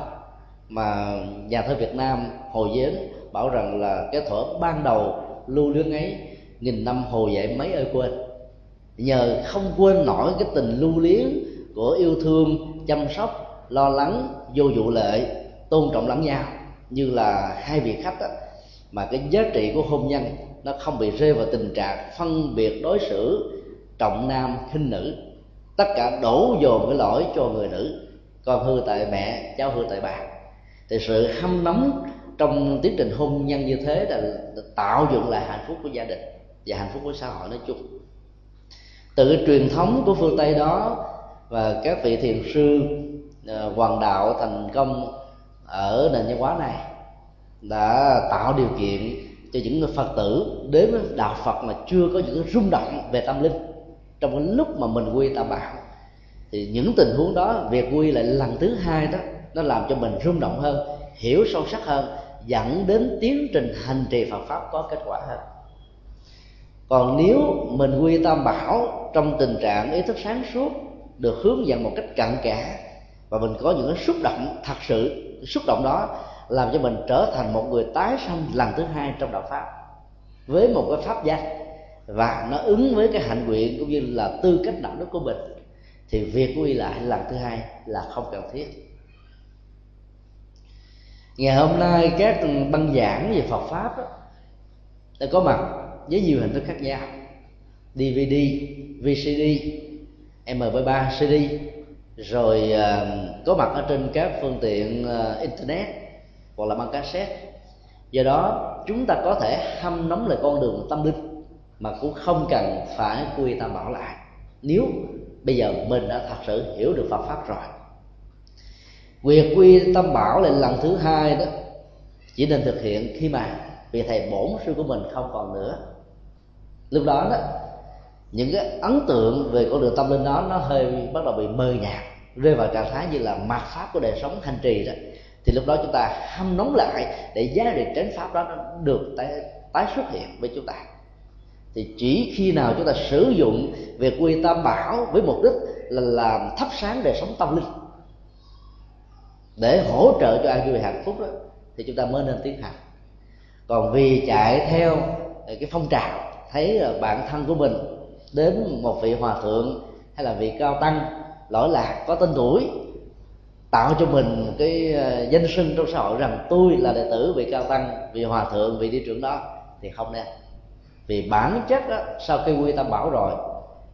mà nhà thơ Việt Nam Hồ Giếng bảo rằng là cái thuở ban đầu lưu luyến ấy nghìn năm hồ dậy mấy ơi quên. Nhờ không quên nổi cái tình lưu luyến của yêu thương chăm sóc lo lắng vô vụ lệ tôn trọng lẫn nhau như là hai vị khách đó, mà cái giá trị của hôn nhân nó không bị rơi vào tình trạng phân biệt đối xử trọng nam khinh nữ. Tất cả đổ dồn cái lỗi cho người nữ. Con hư tại mẹ cháu hư tại bà. Thì sự hâm nóng trong tiến trình hôn nhân như thế là tạo dựng lại hạnh phúc của gia đình và hạnh phúc của xã hội nói chung. Từ cái truyền thống của phương tây đó và các vị thiền sư uh, hoàng đạo thành công ở nền văn hóa này đã tạo điều kiện cho những người phật tử, đến với đạo phật mà chưa có những rung động về tâm linh. Trong cái lúc mà mình quy tam bảo thì những tình huống đó, việc quy lại lần thứ hai đó, nó làm cho mình rung động hơn, hiểu sâu sắc hơn, dẫn đến tiến trình hành trì Phật pháp có kết quả hơn. Còn nếu mình quy tam bảo trong tình trạng ý thức sáng suốt, được hướng dẫn một cách cặn kẽ, và mình có những cái xúc động thật sự xúc động đó làm cho mình trở thành một người tái sanh lần thứ hai trong đạo pháp với một cái pháp danh và nó ứng với cái hạnh nguyện cũng như là tư cách đạo đức của mình. Thì việc quy lại lần thứ hai là không cần thiết. Ngày hôm nay các băng giảng về Phật pháp đó, đã có mặt với nhiều hình thức khác nhau. DVD, VCD, MP3, CD rồi uh, có mặt ở trên các phương tiện uh, internet hoặc là băng cassette. Do đó, chúng ta có thể hâm nóng lại con đường tâm linh, mà cũng không cần phải quy tam bảo lại nếu bây giờ mình đã thật sự hiểu được Phật pháp rồi, việc quy tâm bảo lại lần thứ hai đó, chỉ nên thực hiện khi mà vị thầy bổn sư của mình không còn nữa. Lúc đó đó, những cái ấn tượng về con đường tâm linh đó nó hơi bắt đầu bị mơ nhạt, rơi vào trạng thái như là mặt pháp của đời sống hành trì đó thì lúc đó chúng ta hâm nóng lại để giá trị tránh pháp đó nó được tái, tái xuất hiện với chúng ta. Thì chỉ khi nào chúng ta sử dụng việc quy tam bảo với mục đích là làm thắp sáng đời sống tâm linh để hỗ trợ cho an vui hạnh phúc đó thì chúng ta mới nên tiến hành. Còn vì chạy theo cái phong trào thấy là bạn thân của mình đến một vị hòa thượng hay là vị cao tăng lỗi lạc có tên tuổi tạo cho mình cái ờ, danh sưng trong xã hội rằng tôi là đệ tử vị cao tăng vị hòa thượng vị đi trưởng đó thì không nên. Vì bản chất đó, sau khi quy tâm bảo rồi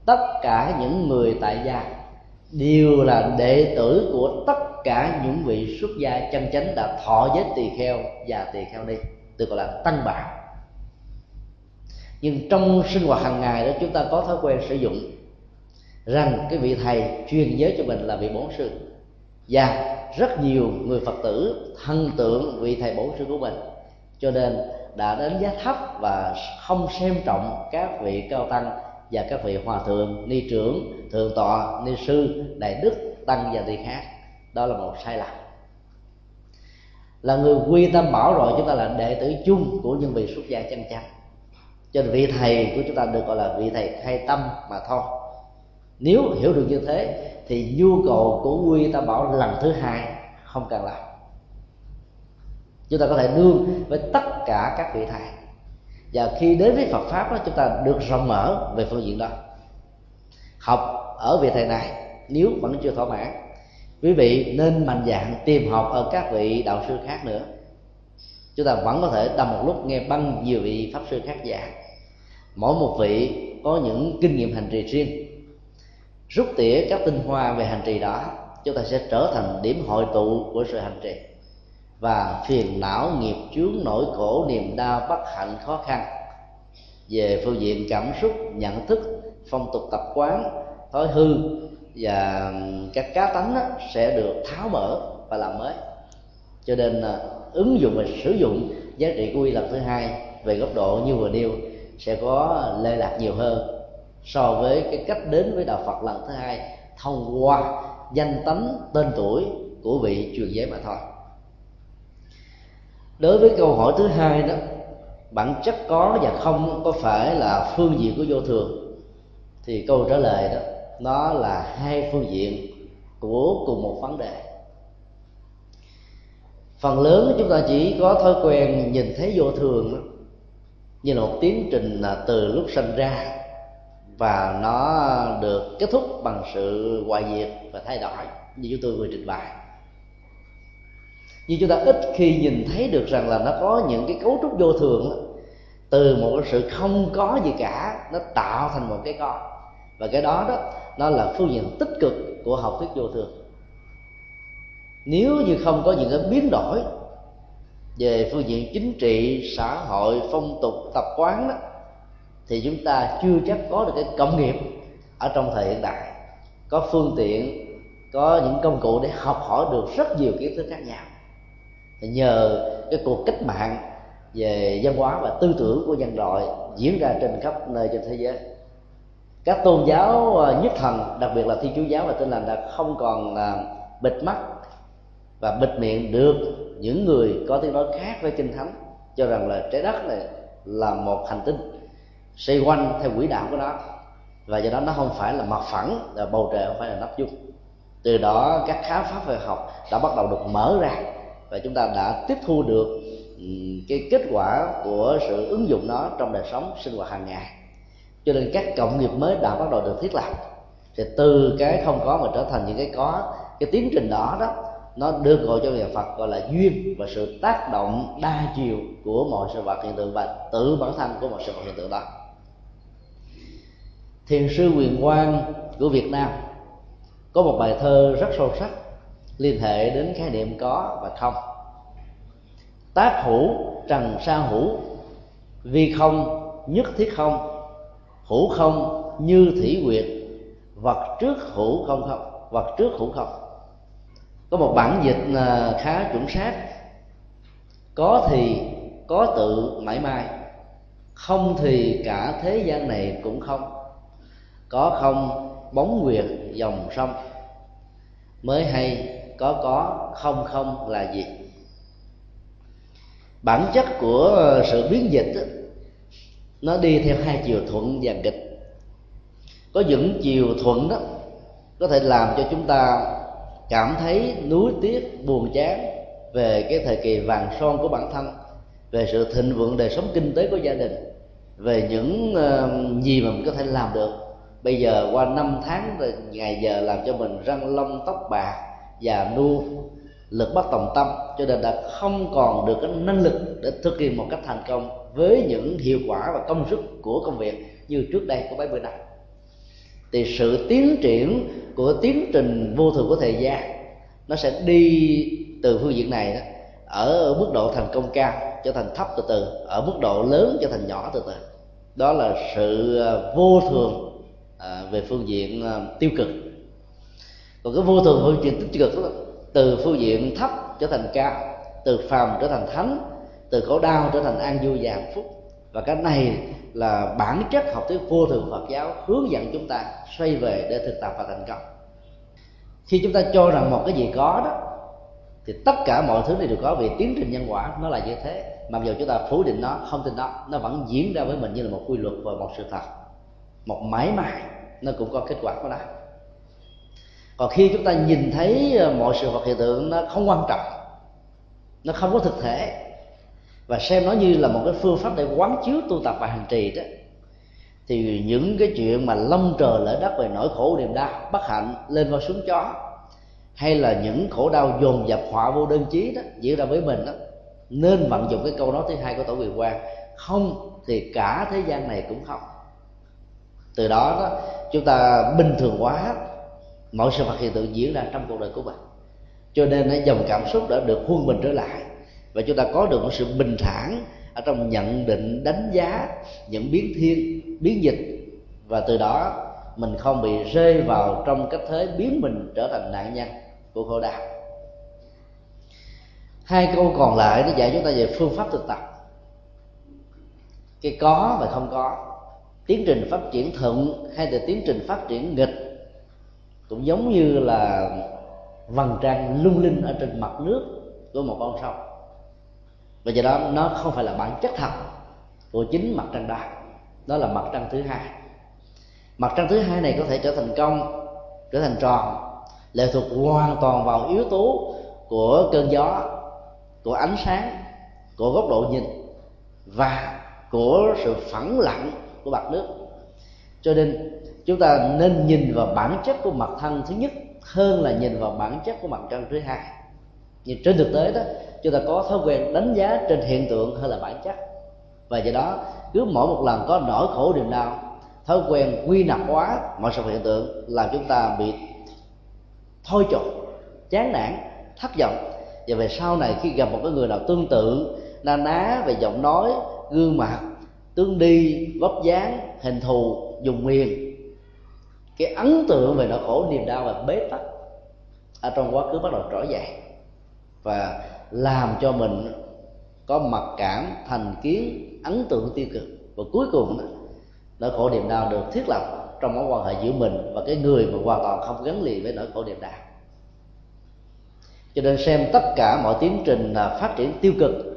tất cả những người tại gia đều là đệ tử của tất cả những vị xuất gia chân chánh đã thọ giới tỳ kheo và tỳ kheo đi được gọi là tăng bạn nhưng trong sinh hoạt hàng ngày đó chúng ta có thói quen sử dụng rằng cái vị thầy truyền giới cho mình là vị bổn sư và rất nhiều người phật tử thân tượng vị thầy bổn sư của mình. Cho nên đã đánh giá thấp và không xem trọng các vị cao tăng và các vị hòa thượng, ni trưởng, thượng tọa, ni sư, đại đức, tăng và tỳ khác. Đó là một sai lầm. Là người quy tâm bảo rồi chúng ta là đệ tử chung của những vị xuất gia chân chánh cho nên vị thầy của chúng ta được gọi là vị thầy khai tâm mà thôi nếu hiểu được như thế thì nhu cầu của quy ta bảo lần thứ hai không cần làm. Chúng ta có thể nương với tất cả các vị thầy. Và khi đến với Phật pháp đó, chúng ta được rộng mở về phương diện đó. Học ở vị thầy này nếu vẫn chưa thỏa mãn quý vị nên mạnh dạng tìm học ở các vị đạo sư khác nữa. Chúng ta vẫn có thể đồng một lúc nghe băng nhiều vị pháp sư khác giảng. Mỗi một vị có những kinh nghiệm hành trì riêng rút tỉa các tinh hoa về hành trì đó, chúng ta sẽ trở thành điểm hội tụ của sự hành trì. Và phiền não nghiệp chướng nỗi khổ niềm đau bất hạnh khó khăn. Về phương diện cảm xúc, nhận thức, phong tục tập quán, thói hư và các cá tánh đó sẽ được tháo mở và làm mới. Cho nên à, ứng dụng và sử dụng giá trị của quy luật thứ hai về góc độ như vừa nêu sẽ có lệ lạc nhiều hơn so với cái cách đến với đạo Phật lần thứ hai thông qua danh tánh tên tuổi của vị truyền giới mà thôi. Đối với câu hỏi thứ hai đó bản chất có và không có phải là phương diện của vô thường thì câu trả lời đó nó là hai phương diện của cùng một vấn đề. Phần lớn chúng ta chỉ có thói quen nhìn thấy vô thường đó, như là một tiến trình à, từ lúc sinh ra và nó được kết thúc bằng sự hoại diệt và thay đổi như chúng tôi vừa trình bày. Nhưng chúng ta ít khi nhìn thấy được rằng là nó có những cái cấu trúc vô thường đó, từ một cái sự không có gì cả nó tạo thành một cái có. Và cái đó đó nó là phương diện tích cực của học thuyết vô thường. Nếu như không có những cái biến đổi về phương diện chính trị xã hội phong tục tập quán đó thì chúng ta chưa chắc có được cái cộng nghiệp ở trong thời hiện đại. Có phương tiện, có những công cụ để học hỏi được rất nhiều kiến thức khác nhau. Thì nhờ cái cuộc cách mạng về văn hóa và tư tưởng của nhân loại diễn ra trên khắp nơi trên thế giới. Các tôn giáo à, nhất thần, đặc biệt là thiên chúa giáo và tin lành đã không còn à, bịt mắt và bịt miệng được những người có tiếng nói khác với kinh thánh, cho rằng là trái đất này là một hành tinh xoay quanh theo quỹ đạo của nó. Và do đó nó không phải là mặt phẳng, là bầu trời không phải là nắp dung từ đó các khám phá về học đã bắt đầu được mở ra và chúng ta đã tiếp thu được cái kết quả của sự ứng dụng nó trong đời sống sinh hoạt hàng ngày. Cho nên các cộng nghiệp mới đã bắt đầu được thiết lập. Thì từ cái không có mà trở thành những cái có, cái tiến trình đó đó, nó được gọi cho nhà Phật gọi là duyên và sự tác động đa chiều của mọi sự vật hiện tượng và tự bản thân của mọi sự vật hiện tượng đó thiền sư quyền quang của việt nam có một bài thơ rất sâu sắc liên hệ đến khái niệm có và không. Tác hữu trần sa hữu, vi không nhất thiết không, hữu không như thủy quyệt, vật trước hữu không không, vật trước hữu không. Có một bản dịch à, khá chuẩn xác. Có thì có tự mãi mãi không thì cả thế gian này cũng không có không? Bóng nguyệt dòng sông. Mới hay có có không không là gì? Bản chất của sự biến dịch đó, nó đi theo hai chiều thuận và nghịch. Có những chiều thuận đó có thể làm cho chúng ta cảm thấy nuối tiếc buồn chán về cái thời kỳ vàng son của bản thân về sự thịnh vượng đời sống kinh tế của gia đình về những ờ, gì mà mình có thể làm được bây giờ qua năm tháng rồi, ngày giờ làm cho mình răng lông tóc bạc và nu, lực bất tòng tâm. Cho nên đã không còn được cái năng lực để thực hiện một cách thành công với những hiệu quả và công sức của công việc như trước đây của mấy bữa năm thì sự tiến triển của tiến trình vô thường của thời gian, nó sẽ đi từ phương diện này đó, ở mức độ thành công cao trở thành thấp từ từ, ở mức độ lớn trở thành nhỏ từ từ. Đó là sự à, vô thường à, về phương diện à, tiêu cực. Còn cái vô thường phương diện tích cực đó, từ phương diện thấp trở thành cao từ phàm trở thành thánh từ khổ đau trở thành an vui và hạnh phúc. Và cái này là bản chất học thuyết vô thường Phật giáo hướng dẫn chúng ta xoay về để thực tập và thành công. Khi chúng ta cho rằng một cái gì có đó thì tất cả mọi thứ này đều có vì tiến trình nhân quả nó là như thế. Mặc dù chúng ta phủ định nó không tin nó nó vẫn diễn ra với mình như là một quy luật và một sự thật một máy mài nó cũng có kết quả của nó còn khi chúng ta nhìn thấy ờ, mọi sự vật hiện tượng, nó không quan trọng, nó không có thực thể. Và xem nó như là một cái phương pháp để quán chiếu tu tập và hành trì đó, thì những cái chuyện mà lâm trời lỡ đất về nỗi khổ niềm đau, bất hạnh, lên vào xuống chó, hay là những khổ đau dồn dập họa vô đơn chí đó, diễn ra với mình đó, nên vận dụng cái câu nói thứ hai của tổ quyền quan không thì cả thế gian này cũng không từ đó đó, chúng ta bình thường hóa mọi sự vật hiện tượng diễn ra trong cuộc đời của mình. Cho nên dòng cảm xúc đã được huân bình trở lại và chúng ta có được một sự bình thản ở trong nhận định, đánh giá những biến thiên, biến dịch. Và từ đó, mình không bị rơi vào trong cách thế biến mình trở thành nạn nhân của khổ đau. Hai câu còn lại nó dạy chúng ta về phương pháp thực tập. Cái có và không có tiến trình phát triển thuận hay là tiến trình phát triển nghịch cũng giống như là vầng trăng lung linh ở trên mặt nước của một con sông. Và do đó nó không phải là bản chất thật của chính mặt trăng đó. Đó là mặt trăng thứ hai. Mặt trăng thứ hai này có thể trở thành công, trở thành tròn, lệ thuộc hoàn toàn vào yếu tố của cơn gió, của ánh sáng, của góc độ nhìn và của sự phẳng lặng của mặt nước. Cho nên, chúng ta nên nhìn vào bản chất của mặt thân thứ nhất hơn là nhìn vào bản chất của mặt trăng thứ hai. Nhưng trên thực tế đó, chúng ta có thói quen đánh giá trên hiện tượng hơn là bản chất. Và do đó, cứ mỗi một lần có nỗi khổ niềm đau, thói quen quy nạp hóa mọi sự hiện tượng làm chúng ta bị thôi chột, chán nản, thất vọng. Và về sau này, khi gặp một cái người nào tương tự, na ná về giọng nói, gương mặt tướng đi vóc dáng hình thù dùng miền cái ấn tượng về nỗi khổ niềm đau và bế tắc. Ở trong quá khứ bắt đầu trỗi dậy và làm cho mình có mặc cảm thành kiến ấn tượng tiêu cực. Và cuối cùng đó, nỗi khổ niềm đau được thiết lập trong mối quan hệ giữa mình và cái người mà hoàn toàn không gắn liền với nỗi khổ niềm đau. Cho nên xem tất cả mọi tiến trình à, phát triển tiêu cực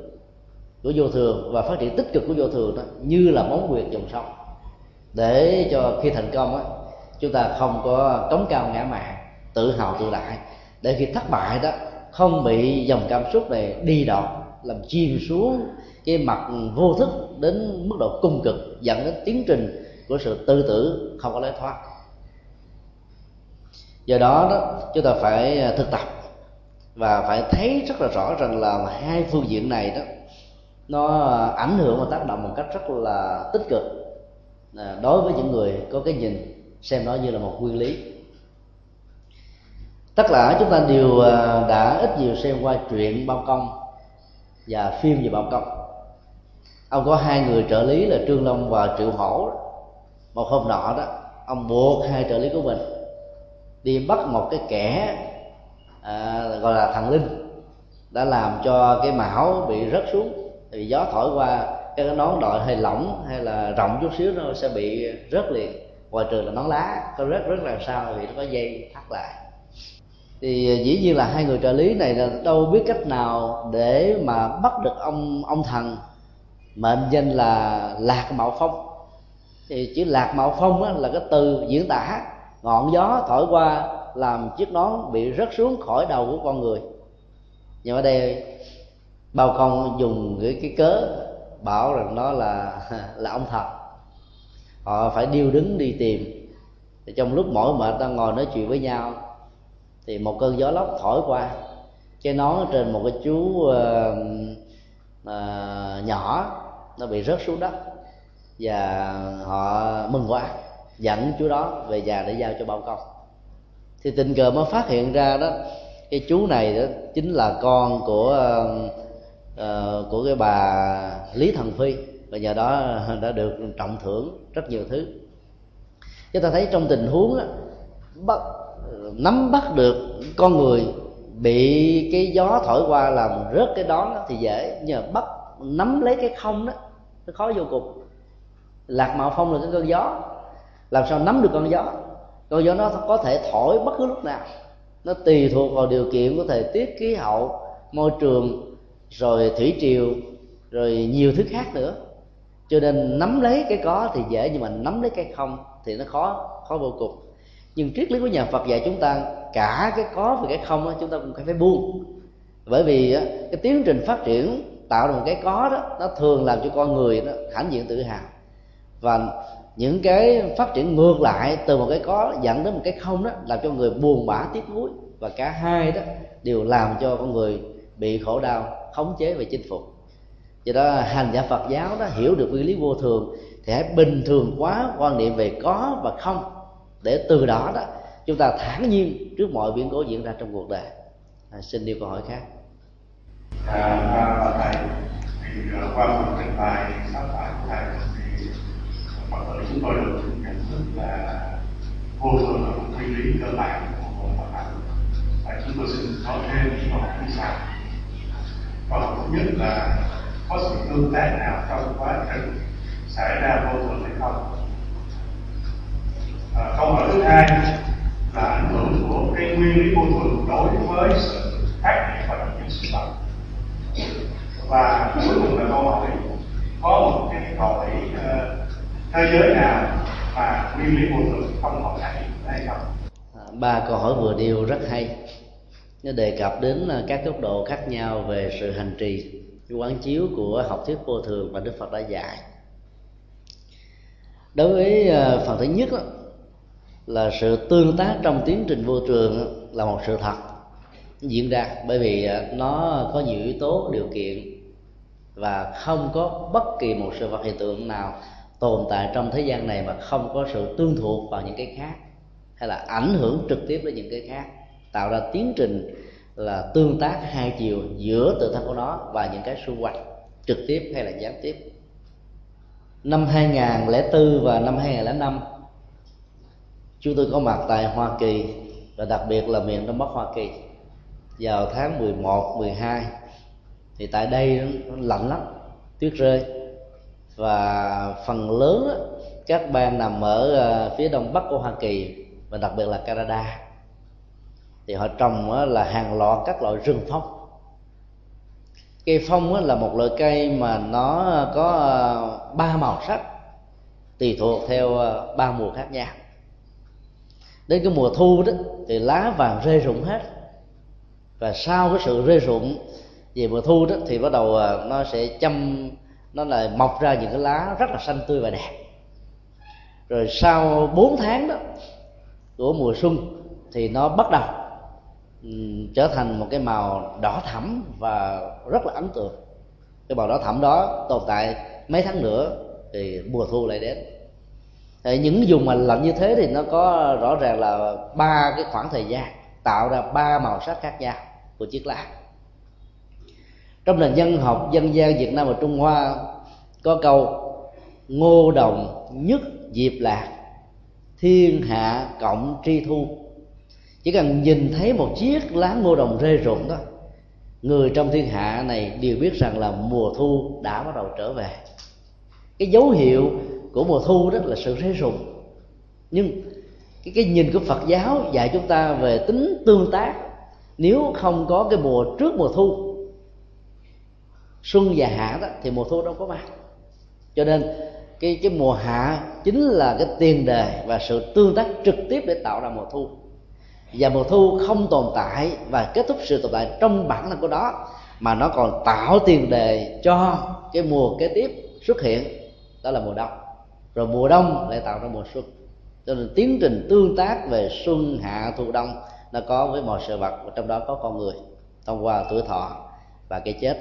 của vô thường và phát triển tích cực của vô thường đó, như là món nguyệt dòng sông. Để cho khi thành công á, chúng ta không có cống cao ngã mạn tự hào tự đại. Để khi thất bại đó, không bị dòng cảm xúc này đi đọt, làm chìm xuống cái mặt vô thức đến mức độ cung cực, dẫn đến tiến trình của sự tư tử không có lối thoát. Do đó đó, chúng ta phải thực tập và phải thấy rất là rõ rằng là hai phương diện này đó nó ờ, ảnh hưởng và tác động một cách rất là tích cực ờ, đối với những người có cái nhìn xem nó như là một nguyên lý. Tất cả chúng ta đều ờ, đã ít nhiều xem qua truyện bao công và phim về bao công. Ông có hai người trợ lý là trương long và triệu hổ. Một hôm nọ đó ông buộc hai trợ lý của mình đi bắt một cái kẻ à, gọi là thằng linh đã làm cho cái mão bị rớt xuống thì gió thổi qua cái nón đội hơi lỏng hay là rộng chút xíu nó sẽ bị rớt liền. Ngoài trừ là nón lá có rớt rớt làm sao thì nó có dây thắt lại. Thì à, dĩ nhiên là hai người trợ lý này là đâu biết cách nào để mà bắt được ông ông thần mệnh danh là lạc mạo phong. Thì chữ lạc mạo phong á, là cái từ diễn tả ngọn gió thổi qua làm chiếc nón bị rớt xuống khỏi đầu của con người. Nhưng ở đây bao công dùng cái cái cớ bảo rằng nó là là ông thật. Họ phải điêu đứng đi tìm. Thì trong lúc mỗi mệt đang ngồi nói chuyện với nhau thì một cơn gió lốc thổi qua cái nón trên một cái chú uh, uh, nhỏ nó bị rớt xuống đất. Và họ mừng quá dẫn chú đó về nhà để giao cho bao công. Thì tình cờ mới phát hiện ra đó cái chú này đó chính là con của uh, Ờ, của cái bà lý thần phi. Và nhờ đó đã được trọng thưởng rất nhiều thứ. Chúng ta thấy trong tình huống đó, bắt nắm bắt được con người bị cái gió thổi qua làm rớt cái đó thì dễ. Nhờ bắt nắm lấy cái không đó nó khó vô cùng. Lạc mạo phong là cái cơn gió. Làm sao nắm được con gió? Con gió nó có thể thổi bất cứ lúc nào. Nó tùy thuộc vào điều kiện của thời tiết khí hậu môi trường rồi thủy triều, rồi nhiều thứ khác nữa. Cho nên nắm lấy cái có thì dễ, nhưng mà nắm lấy cái không thì nó khó khó vô cùng. Nhưng triết lý của nhà Phật dạy chúng ta, cả cái có và cái không chúng ta cũng phải buông. Bởi vì cái tiến trình phát triển tạo ra một cái có đó, nó thường làm cho con người nó hãnh diện tự hào. Và những cái phát triển ngược lại từ một cái có dẫn đến một cái không đó, làm cho người buồn bã tiếc nuối. Và cả hai đó đều làm cho con người bị khổ đau khống chế và chinh phục. Do đó hành giả phật giáo đó hiểu được nguyên lý vô thường thì hãy bình thường quá quan niệm về có và không. Để từ đó đó chúng ta thản nhiên trước mọi biến cố diễn ra trong cuộc đời. À, xin điều câu hỏi khác. À, thầy. Thì à, qua một trình bày sáng tạo của thầy thì mọi người chúng tôi được nhận thức là vô thường là một nguyên lý cơ bản của một Phật học. Và chúng tôi xin nói thêm những câu hỏi như hoặc thứ nhất là có sự tương tác nào trong quá trình xảy ra mâu thuẫn hay không? À, câu hỏi thứ hai là ảnh hưởng của cái nguyên lý mâu thuẫn đối với sự phát triển và những sự vật và cuối cùng là câu hỏi có một cái hỏi uh, thế giới nào mà nguyên lý mâu thuẫn không còn phát hiện hay không? À, ba câu hỏi vừa đều rất hay nó đề cập đến ờ, các góc độ khác nhau về sự hành trì quán chiếu của học thuyết vô thường mà đức phật đã dạy. Đối với ờ, phần thứ nhất đó, là sự tương tác trong tiến trình vô trường là một sự thật diễn ra bởi vì ờ, nó có nhiều yếu tố điều kiện và không có bất kỳ một sự vật hiện tượng nào tồn tại trong thế gian này mà không có sự tương thuộc vào những cái khác hay là ảnh hưởng trực tiếp đến những cái khác tạo ra tiến trình là tương tác hai chiều giữa tự thân của nó và những cái xung quanh trực tiếp hay là gián tiếp. Năm 2004 và năm 2005 chúng tôi có mặt tại Hoa Kỳ và đặc biệt là miền Đông Bắc Hoa Kỳ. Vào tháng 11, 12 thì tại đây nó lạnh lắm tuyết rơi. Và phần lớn các bang nằm ở ờ, phía đông bắc của Hoa Kỳ và đặc biệt là Canada thì họ trồng là hàng loạt các loại rừng phong. Cây phong là một loại cây mà nó có à, ba màu sắc, tùy thuộc theo à, ba mùa khác nhau. Đến cái mùa thu đó thì lá vàng rơi rụng hết. Và sau cái sự rơi rụng về mùa thu đó thì bắt đầu à, nó sẽ chăm nó là mọc ra những cái lá rất là xanh tươi và đẹp. Rồi sau 4 tháng đó của mùa xuân thì nó bắt đầu Ừ, trở thành một cái màu đỏ thẫm và rất là ấn tượng. Cái màu đỏ thẫm đó tồn tại mấy tháng nữa thì mùa thu lại đến. Thì những vùng mà lạnh như thế thì nó có rõ ràng là ba cái khoảng thời gian, tạo ra ba màu sắc khác nhau của chiếc lá. Trong nền dân học dân gian việt nam và trung hoa có câu, ngô đồng nhất diệp lạc, thiên hạ cộng tri thu chỉ cần nhìn thấy một chiếc lá ngô đồng rơi rụng đó người trong thiên hạ này đều biết rằng là mùa thu đã bắt đầu trở về. Cái dấu hiệu của mùa thu đó là sự rơi rụng. Nhưng cái, cái nhìn của phật giáo dạy chúng ta về tính tương tác. Nếu không có cái mùa trước mùa thu xuân và hạ đó thì mùa thu đâu có mặt cho nên cái cái mùa hạ chính là cái tiền đề và sự tương tác trực tiếp để tạo ra mùa thu và mùa thu không tồn tại và kết thúc sự tồn tại trong bản năng của đó mà nó còn tạo tiền đề cho cái mùa kế tiếp xuất hiện. Đó là mùa đông. Rồi mùa đông lại tạo ra mùa xuân. Cho nên tiến trình tương tác về xuân, hạ, thu, đông nó có với mọi sự vật, và trong đó có con người, thông qua tuổi thọ và cái chết.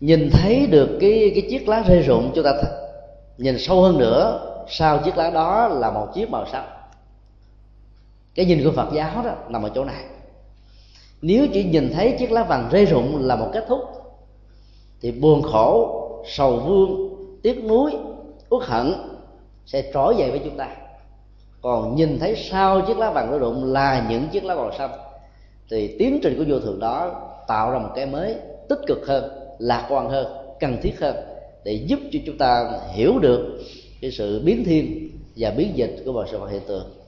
Nhìn thấy được cái cái chiếc lá rơi rụng, chúng ta th- nhìn sâu hơn nữa, sau chiếc lá đó là một chiếc màu sắc cái nhìn của phật giáo đó nằm ở chỗ này. Nếu chỉ nhìn thấy chiếc lá vàng rơi rụng là một kết thúc, thì buồn khổ, sầu vương, tiếc nuối, uất hận sẽ trỗi dậy với chúng ta. Còn nhìn thấy sau chiếc lá vàng rơi rụng là những chiếc lá màu xanh, thì tiến trình của vô thường đó tạo ra một cái mới tích cực hơn, lạc quan hơn, cần thiết hơn để giúp cho chúng ta hiểu được cái sự biến thiên và biến dịch của mọi sự vật hiện tượng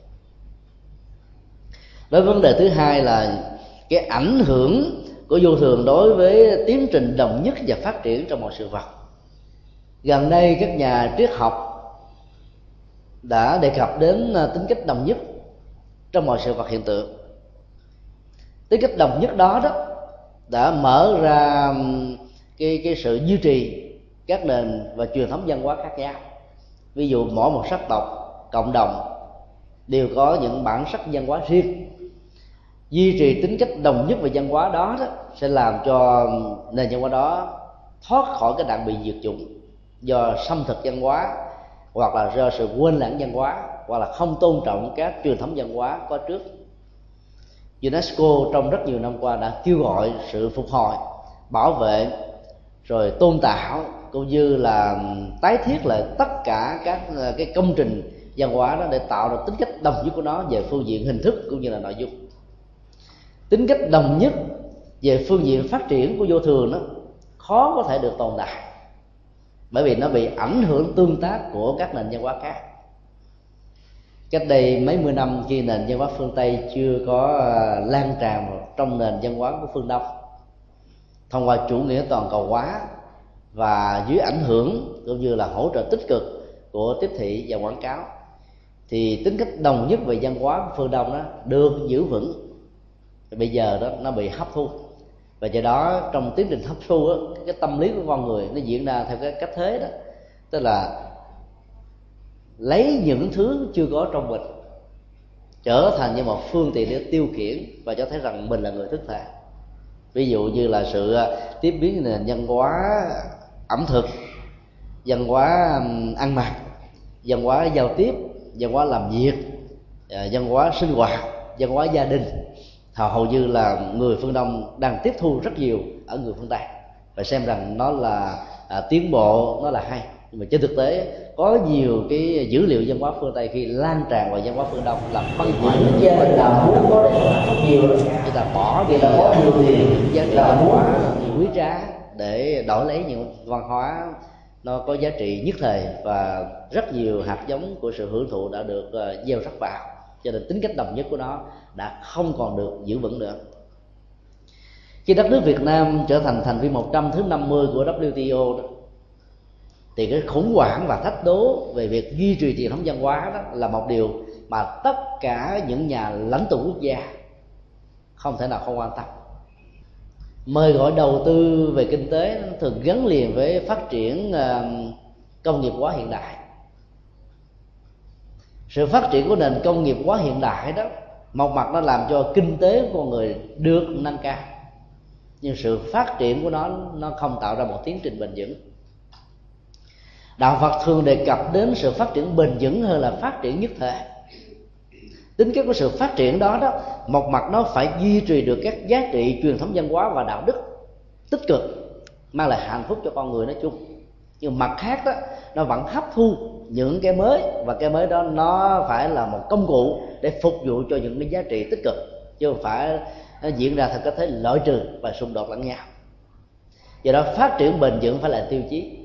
đối với vấn đề thứ hai là cái ảnh hưởng của vô thường đối với tiến trình đồng nhất và phát triển trong mọi sự vật. Gần đây các nhà triết học đã đề cập đến à, tính cách đồng nhất trong mọi sự vật hiện tượng. Tính cách đồng nhất đó đó đã mở ra cái cái sự duy trì các nền và truyền thống văn hóa khác nhau. Ví dụ mỗi một sắc tộc, cộng đồng đều có những bản sắc văn hóa riêng duy trì tính cách đồng nhất về văn hóa đó, đó sẽ làm cho nền văn hóa đó thoát khỏi cái nạn bị diệt chủng do xâm thực văn hóa hoặc là do sự quên lãng văn hóa hoặc là không tôn trọng các truyền thống văn hóa có trước. UNESCO trong rất nhiều năm qua đã kêu gọi sự phục hồi bảo vệ rồi tôn tạo cũng như là tái thiết lại tất cả các cái công trình văn hóa đó để tạo ra tính cách đồng nhất của nó về phương diện hình thức cũng như là nội dung tính cách đồng nhất về phương diện phát triển của vô thường đó, khó có thể được tồn tại. Bởi vì nó bị ảnh hưởng tương tác của các nền văn hóa khác. Cách đây mấy mươi năm khi nền văn hóa phương tây chưa có à, lan tràn trong nền văn hóa của phương đông, thông qua chủ nghĩa toàn cầu hóa và dưới ảnh hưởng cũng như là hỗ trợ tích cực của tiếp thị và quảng cáo, thì tính cách đồng nhất về văn hóa của phương đông đó được giữ vững bây giờ đó nó bị hấp thu. Và do đó trong tiến trình hấp thu đó, cái tâm lý của con người nó diễn ra theo cái cách thế đó. Tức là lấy những thứ chưa có trong mình trở thành như một phương tiện để tiêu khiển và cho thấy rằng mình là người thức thể ví dụ như là sự à, tiếp biến nền văn hóa ẩm thực văn hóa ăn mặc văn hóa giao tiếp văn hóa làm việc à, văn hóa sinh hoạt văn hóa gia đình hầu như là người phương đông đang tiếp thu rất nhiều ở người phương tây. Và xem rằng nó là à, tiến bộ nó là hay. Nhưng mà trên thực tế có nhiều cái dữ liệu văn hóa phương tây khi lan tràn vào văn hóa phương đông làm phân hủy gia là muốn có nhiều người ta bỏ đi là có nhiều tiền giá trị văn hóa quý giá để đổi lấy những văn hóa nó có giá trị nhất thời và rất nhiều hạt giống của sự hưởng thụ đã được uh, gieo rắc vào. Cho nên tính cách đồng nhất của nó đã không còn được giữ vững nữa. Khi đất nước Việt Nam trở thành thành viên 100 thứ 50 của WTO đó, thì cái khủng hoảng và thách đố về việc duy trì truyền thống văn hóa đó là một điều mà tất cả những nhà lãnh tụ quốc gia không thể nào không quan tâm. Mời gọi đầu tư về kinh tế thường gắn liền với phát triển ờ, công nghiệp hóa hiện đại. Sự phát triển của nền công nghiệp hóa hiện đại đó một mặt nó làm cho kinh tế của con người được nâng cao. Nhưng sự phát triển của nó nó không tạo ra một tiến trình bền vững. Đạo phật thường đề cập đến sự phát triển bền vững hơn là phát triển nhất thể. Tính cách của sự phát triển đó đó, một mặt nó phải duy trì được các giá trị truyền thống văn hóa và đạo đức tích cực, mang lại hạnh phúc cho con người nói chung nhưng mặt khác đó nó vẫn hấp thu những cái mới và cái mới đó nó phải là một công cụ để phục vụ cho những cái giá trị tích cực, chứ không phải nó diễn ra theo cái thế loại trừ và xung đột lẫn nhau. Do đó phát triển bền vững phải là tiêu chí.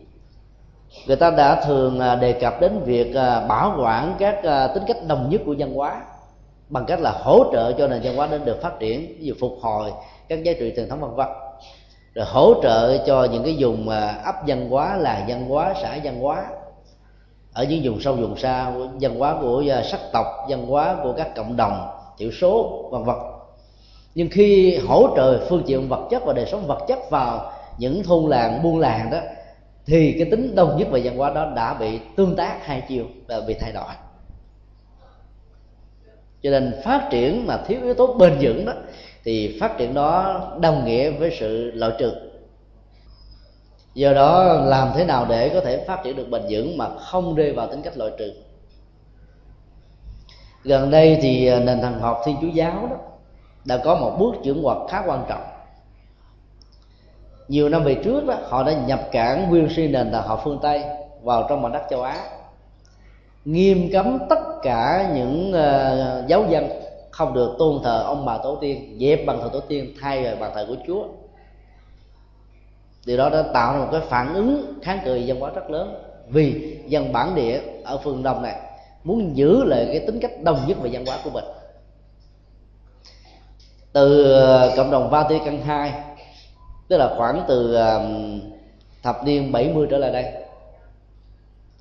Người ta đã thường à, đề cập đến việc à, bảo quản các à, tính cách đồng nhất của văn hóa bằng cách là hỗ trợ cho nền văn hóa đến được phát triển, ví dụ phục hồi các giá trị truyền thống văn vật rồi hỗ trợ cho những cái vùng mà ấp văn hóa là văn hóa, xã văn hóa. Ở những vùng sâu, vùng xa, văn hóa của à, sắc tộc, văn hóa của các cộng đồng thiểu số, vân vân. Nhưng khi hỗ trợ phương diện vật chất và đời sống vật chất vào những thôn làng, buôn làng đó, thì cái tính đồng nhất về văn hóa đó đã bị tương tác hai chiều và bị thay đổi. Cho nên phát triển mà thiếu yếu tố bền vững đó thì phát triển đó đồng nghĩa với sự loại trừ. Do đó làm thế nào để có thể phát triển được bền vững mà không rơi vào tính cách loại trừ? Gần đây thì nền thần học thiên chúa giáo đó đã có một bước chuyển hoạt khá quan trọng. Nhiều năm về trước đó họ đã nhập cản nguyên si nền thần học phương tây vào trong mảnh đất châu á nghiêm cấm tất cả những uh, giáo dân không được tôn thờ ông bà tổ tiên, dẹp bằng thờ tổ tiên, thay về bằng thờ của chúa. Điều đó đã tạo ra một cái phản ứng kháng cự dân hóa rất lớn. Vì dân bản địa ở phương đông này muốn giữ lại cái tính cách đồng nhất về văn hóa của mình. Từ ờ, cộng đồng Vatican II tức là khoảng từ thập niên 70 trở lại đây,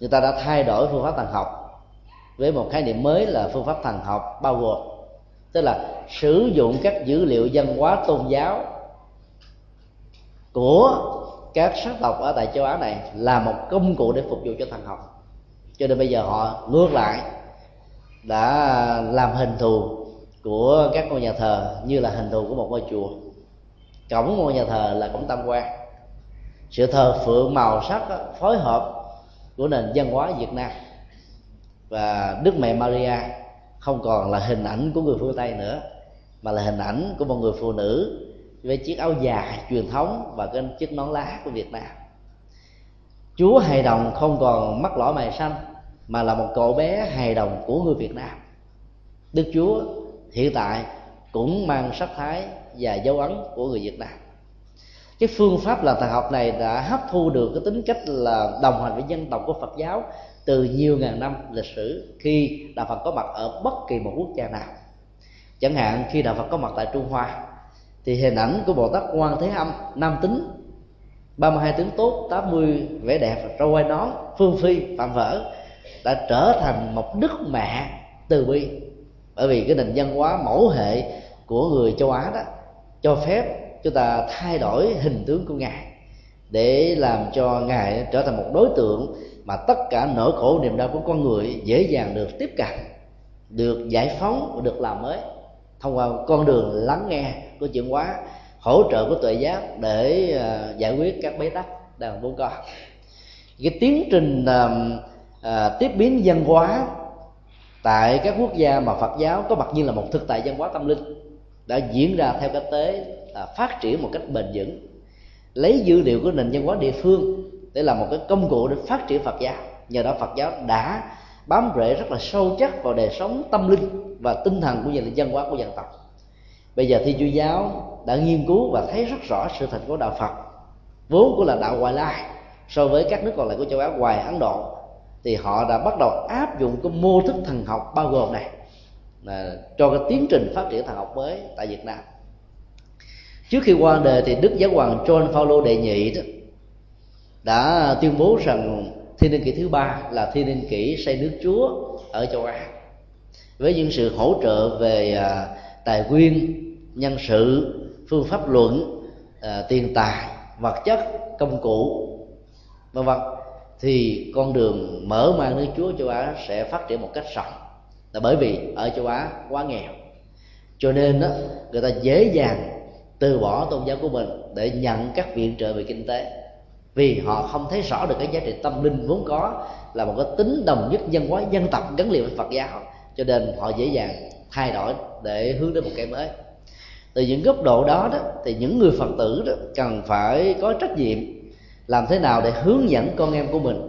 người ta đã thay đổi phương pháp thần học với một khái niệm mới là phương pháp thần học bao gồm tức là sử dụng các dữ liệu văn hóa tôn giáo của các sắc tộc ở tại châu Á này là một công cụ để phục vụ cho thần học. Cho nên bây giờ họ ngược lại, đã làm hình thù của các ngôi nhà thờ như là hình thù của một ngôi chùa. Cổng ngôi nhà thờ là cổng tam quan sự thờ phượng màu sắc phối hợp của nền văn hóa Việt Nam và Đức Mẹ Maria không còn là hình ảnh của người phương Tây nữa, mà là hình ảnh của một người phụ nữ với chiếc áo dài truyền thống và cái chiếc nón lá của Việt Nam. Chúa hài đồng không còn mắt lõi mày xanh mà là một cậu bé hài đồng của người Việt Nam. Đức Chúa hiện tại cũng mang sắc thái và dấu ấn của người Việt Nam. Cái phương pháp là thần học này đã hấp thu được cái tính cách là đồng hành với dân tộc của Phật giáo từ nhiều ngàn năm lịch sử, khi đạo Phật có mặt ở bất kỳ một quốc gia nào. Chẳng hạn, khi đạo Phật có mặt tại Trung Hoa, thì hình ảnh của Bồ Tát Quan Thế Âm, nam tính 32 tướng tốt 80 vẻ đẹp, râu quai nón, phương phi phạm vỡ, đã trở thành một đức mẹ từ bi. Bởi vì cái nền văn hóa mẫu hệ của người châu Á đó, cho phép chúng ta thay đổi hình tướng của ngài, để làm cho ngài trở thành một đối tượng mà tất cả nỗi khổ niềm đau của con người dễ dàng được tiếp cận được giải phóng và được làm mới. Thông qua con đường lắng nghe của chuyển hóa hỗ trợ của tuệ giác để uh, giải quyết các bế tắc đang vốn có. Cái tiến trình uh, uh, tiếp biến văn hóa tại các quốc gia mà Phật giáo có mặt như là một thực tại văn hóa tâm linh đã diễn ra theo cách tế là phát triển một cách bền vững lấy dữ liệu của nền văn hóa địa phương để làm một cái công cụ để phát triển Phật giáo. Nhờ đó Phật giáo đã bám rễ rất là sâu chắc vào đời sống tâm linh và tinh thần của dân văn hóa của dân tộc. Bây giờ thi chúa giáo đã nghiên cứu và thấy rất rõ sự thật của đạo phật, vốn của là đạo ngoại lai. So với các nước còn lại của châu á ngoài ấn độ, thì họ đã bắt đầu áp dụng cái mô thức thần học bao gồm này, là cho cái tiến trình phát triển thần học mới tại việt nam. Trước khi qua đời thì đức giáo hoàng john paulo đệ nhị đó đã tuyên bố rằng thiên niên kỷ thứ ba là thiên niên kỷ xây nước chúa ở châu á. Với những sự hỗ trợ về à, tài nguyên nhân sự phương pháp luận à, tiền tài vật chất công cụ vân vân thì con đường mở mang nước chúa châu á sẽ phát triển một cách rộng. Là bởi vì ở châu á quá nghèo. Cho nên đó, người ta dễ dàng từ bỏ tôn giáo của mình để nhận các viện trợ về kinh tế vì họ không thấy rõ được cái giá trị tâm linh vốn có là một cái tính đồng nhất dân hóa dân tộc gắn liền với phật giáo. Cho nên họ dễ dàng thay đổi để hướng đến một cái mới. Từ những góc độ đó đó thì những người phật tử đó cần phải có trách nhiệm làm thế nào để hướng dẫn con em của mình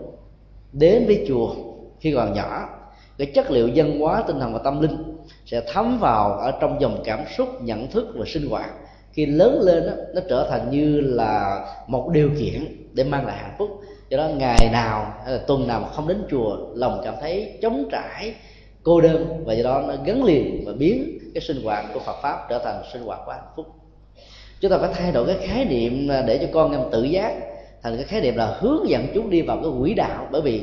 đến với chùa khi còn nhỏ. Cái chất liệu dân hóa tinh thần và tâm linh sẽ thấm vào ở trong dòng cảm xúc nhận thức và sinh hoạt. Khi lớn lên đó, nó trở thành như là một điều kiện để mang lại hạnh phúc. Do đó ngày nào, hay là tuần nào mà không đến chùa, lòng cảm thấy trống trải, cô đơn, và do đó nó gắn liền và biến cái sinh hoạt của Phật pháp trở thành sinh hoạt của hạnh phúc. Chúng ta phải thay đổi cái khái niệm để cho con em tự giác, thành cái khái niệm là hướng dẫn chúng đi vào cái quỹ đạo. Bởi vì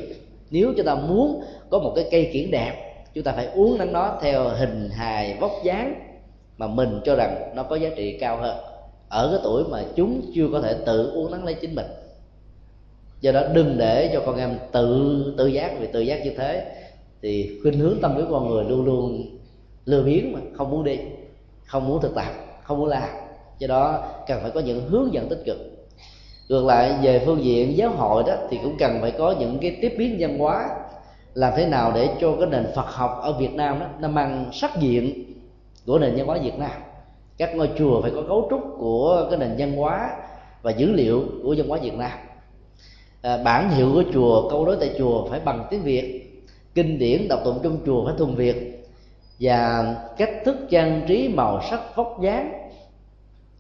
nếu chúng ta muốn có một cái cây kiển đẹp, chúng ta phải uống nắng nó theo hình hài vóc dáng mà mình cho rằng nó có giá trị cao hơn. Ở cái tuổi mà chúng chưa có thể tự uống nắng lấy chính mình do đó đừng để cho con em tự tự giác, vì tự giác như thế thì khuynh hướng tâm lý con người luôn luôn lừa biếng mà không muốn đi, không muốn thực tập, không muốn làm. Do đó cần phải có những hướng dẫn tích cực. Ngược lại, về phương diện giáo hội đó thì cũng cần phải có những cái tiếp biến văn hóa làm thế nào để cho cái nền Phật học ở Việt Nam đó, nó mang sắc diện của nền văn hóa Việt Nam. Các ngôi chùa phải có cấu trúc của cái nền văn hóa và dữ liệu của văn hóa Việt Nam. Ờ, bản hiệu của chùa, câu đối tại chùa phải bằng tiếng Việt. Kinh điển, đọc tụng trong chùa phải thuần việt. Và cách thức trang trí màu sắc vóc dáng,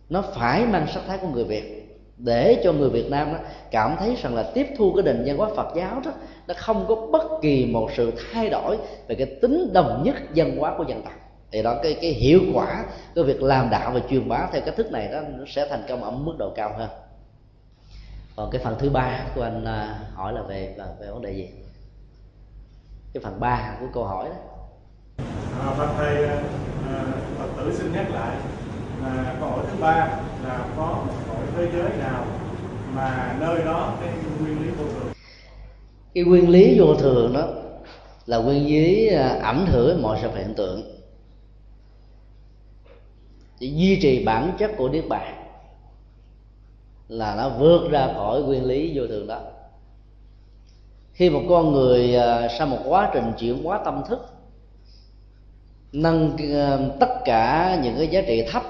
nó phải mang sắc thái của người việt. Để cho người Việt Nam đó cảm thấy rằng là tiếp thu cái nền văn hóa Phật giáo đó, nó không có bất kỳ một sự thay đổi về cái tính đồng nhất văn hóa của dân tộc. Thì đó, cái cái hiệu quả của việc làm đạo và truyền bá theo cách thức này đó, nó sẽ thành công ở mức độ cao hơn còn cái phần thứ ba của anh à, hỏi là về về vấn đề gì? Cái phần 3 của câu hỏi đó. À, Phật thầy à, Phật tử xin nhắc lại là câu hỏi thứ ba là có một cõi thế giới nào mà nơi đó cái nguyên lý vô thường? Cái nguyên lý vô thường đó là nguyên lý à, ảnh hưởng mọi sự hiện tượng để duy trì bản chất của niết bàn là nó vượt ra khỏi nguyên lý vô thường đó. Khi một con người à, sau một quá trình chuyển hóa tâm thức, nâng à, tất cả những cái giá trị thấp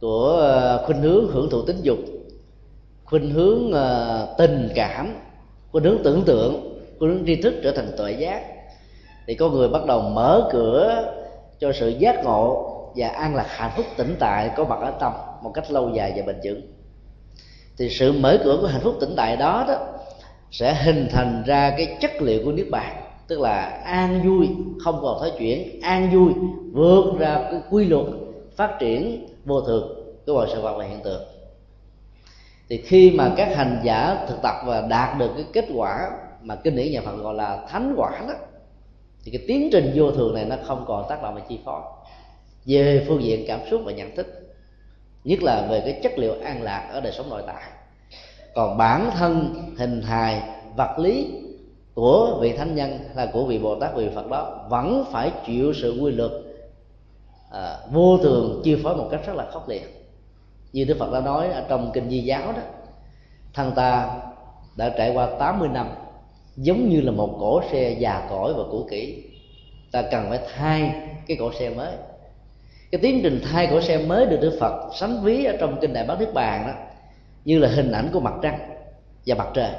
của à, khuynh hướng hưởng thụ tính dục, khuynh hướng tình cảm, khuynh hướng tưởng tượng, khuynh hướng tri thức trở thành tuệ giác, thì con người bắt đầu mở cửa cho sự giác ngộ và an lạc hạnh phúc tĩnh tại có mặt ở tâm một cách lâu dài và bền vững thì sự mở cửa của hạnh phúc tỉnh tại đó đó sẽ hình thành ra cái chất liệu của niết bàn. Tức là an vui, không còn thoái chuyển, an vui, vượt ra cái quy luật phát triển vô thường của mọi sự vật và hiện tượng. Thì khi mà các hành giả thực tập và đạt được cái kết quả mà kinh điển nhà Phật gọi là thánh quả đó, thì cái tiến trình vô thường này nó không còn tác động và chi phối. Về phương diện cảm xúc và nhận thức nhất là về cái chất liệu an lạc ở đời sống nội tại. Còn bản thân hình hài vật lý của vị thánh nhân là của vị bồ tát vị phật đó vẫn phải chịu sự quy luật à, vô thường chi phối một cách rất là khốc liệt. Như đức phật đã nói ở trong kinh di giáo đó thân ta đã trải qua 80 năm giống như là một cỗ xe già cỗi và cũ kỹ. Ta cần phải thay cái cỗ xe mới cái tiến trình thay của xe mới được đức phật sánh ví ở trong kinh đại bát niết bàn đó, như là hình ảnh của mặt trăng và mặt trời.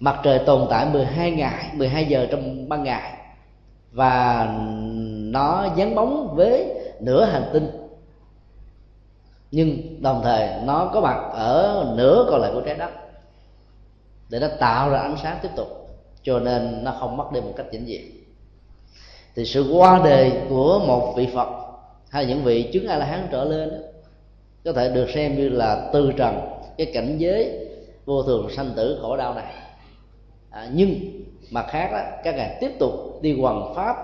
Mặt trời tồn tại 12 ngày 12 giờ trong ban ngày, và nó dán bóng với nửa hành tinh. Nhưng đồng thời nó có mặt ở nửa còn lại của trái đất, để nó tạo ra ánh sáng tiếp tục, cho nên nó không mất đi một cách vĩnh viễn. Thì sự qua đời của một vị phật hay những vị chứng a la hán trở lên đó, có thể được xem như là từ trần cái cảnh giới vô thường sanh tử khổ đau này. À, nhưng mặt khác đó, các ngài tiếp tục đi hoằng pháp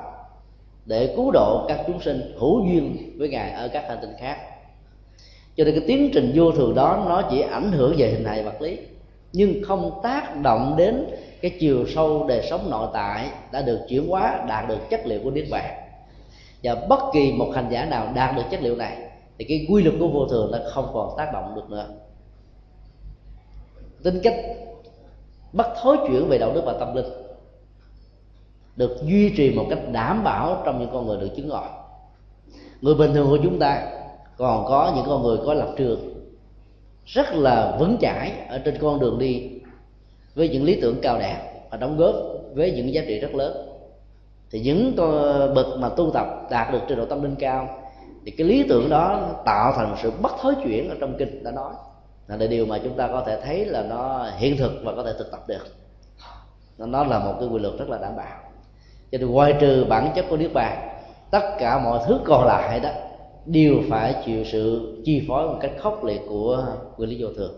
để cứu độ các chúng sinh hữu duyên với ngài ở các hành tinh khác. Cho nên cái tiến trình vô thường đó nó chỉ ảnh hưởng về hình hài vật lý nhưng không tác động đến cái chiều sâu đời sống nội tại đã được chuyển hóa đạt được chất liệu của niết bàn và bất kỳ một hành giả nào đạt được chất liệu này, thì cái quy luật của vô thường nó không còn tác động được nữa. Tính cách bất thối chuyển về đạo đức và tâm linh được duy trì một cách đảm bảo trong những con người được chứng ngộ người bình thường của chúng ta còn có những con người có lập trường rất là vững chãi ở trên con đường đi với những lý tưởng cao đẹp và đóng góp với những giá trị rất lớn thì những bậc mà tu tập đạt được trình độ tâm linh cao, thì cái lý tưởng đó tạo thành sự bất thối chuyển ở trong kinh đã nói. Là điều mà chúng ta có thể thấy là nó hiện thực và có thể thực tập được. Nó là một cái quy luật rất là đảm bảo. Cho nên ngoài trừ bản chất của niết bàn, tất cả mọi thứ còn lại đó đều phải chịu sự chi phối một cách khốc liệt của nguyên lý vô thường.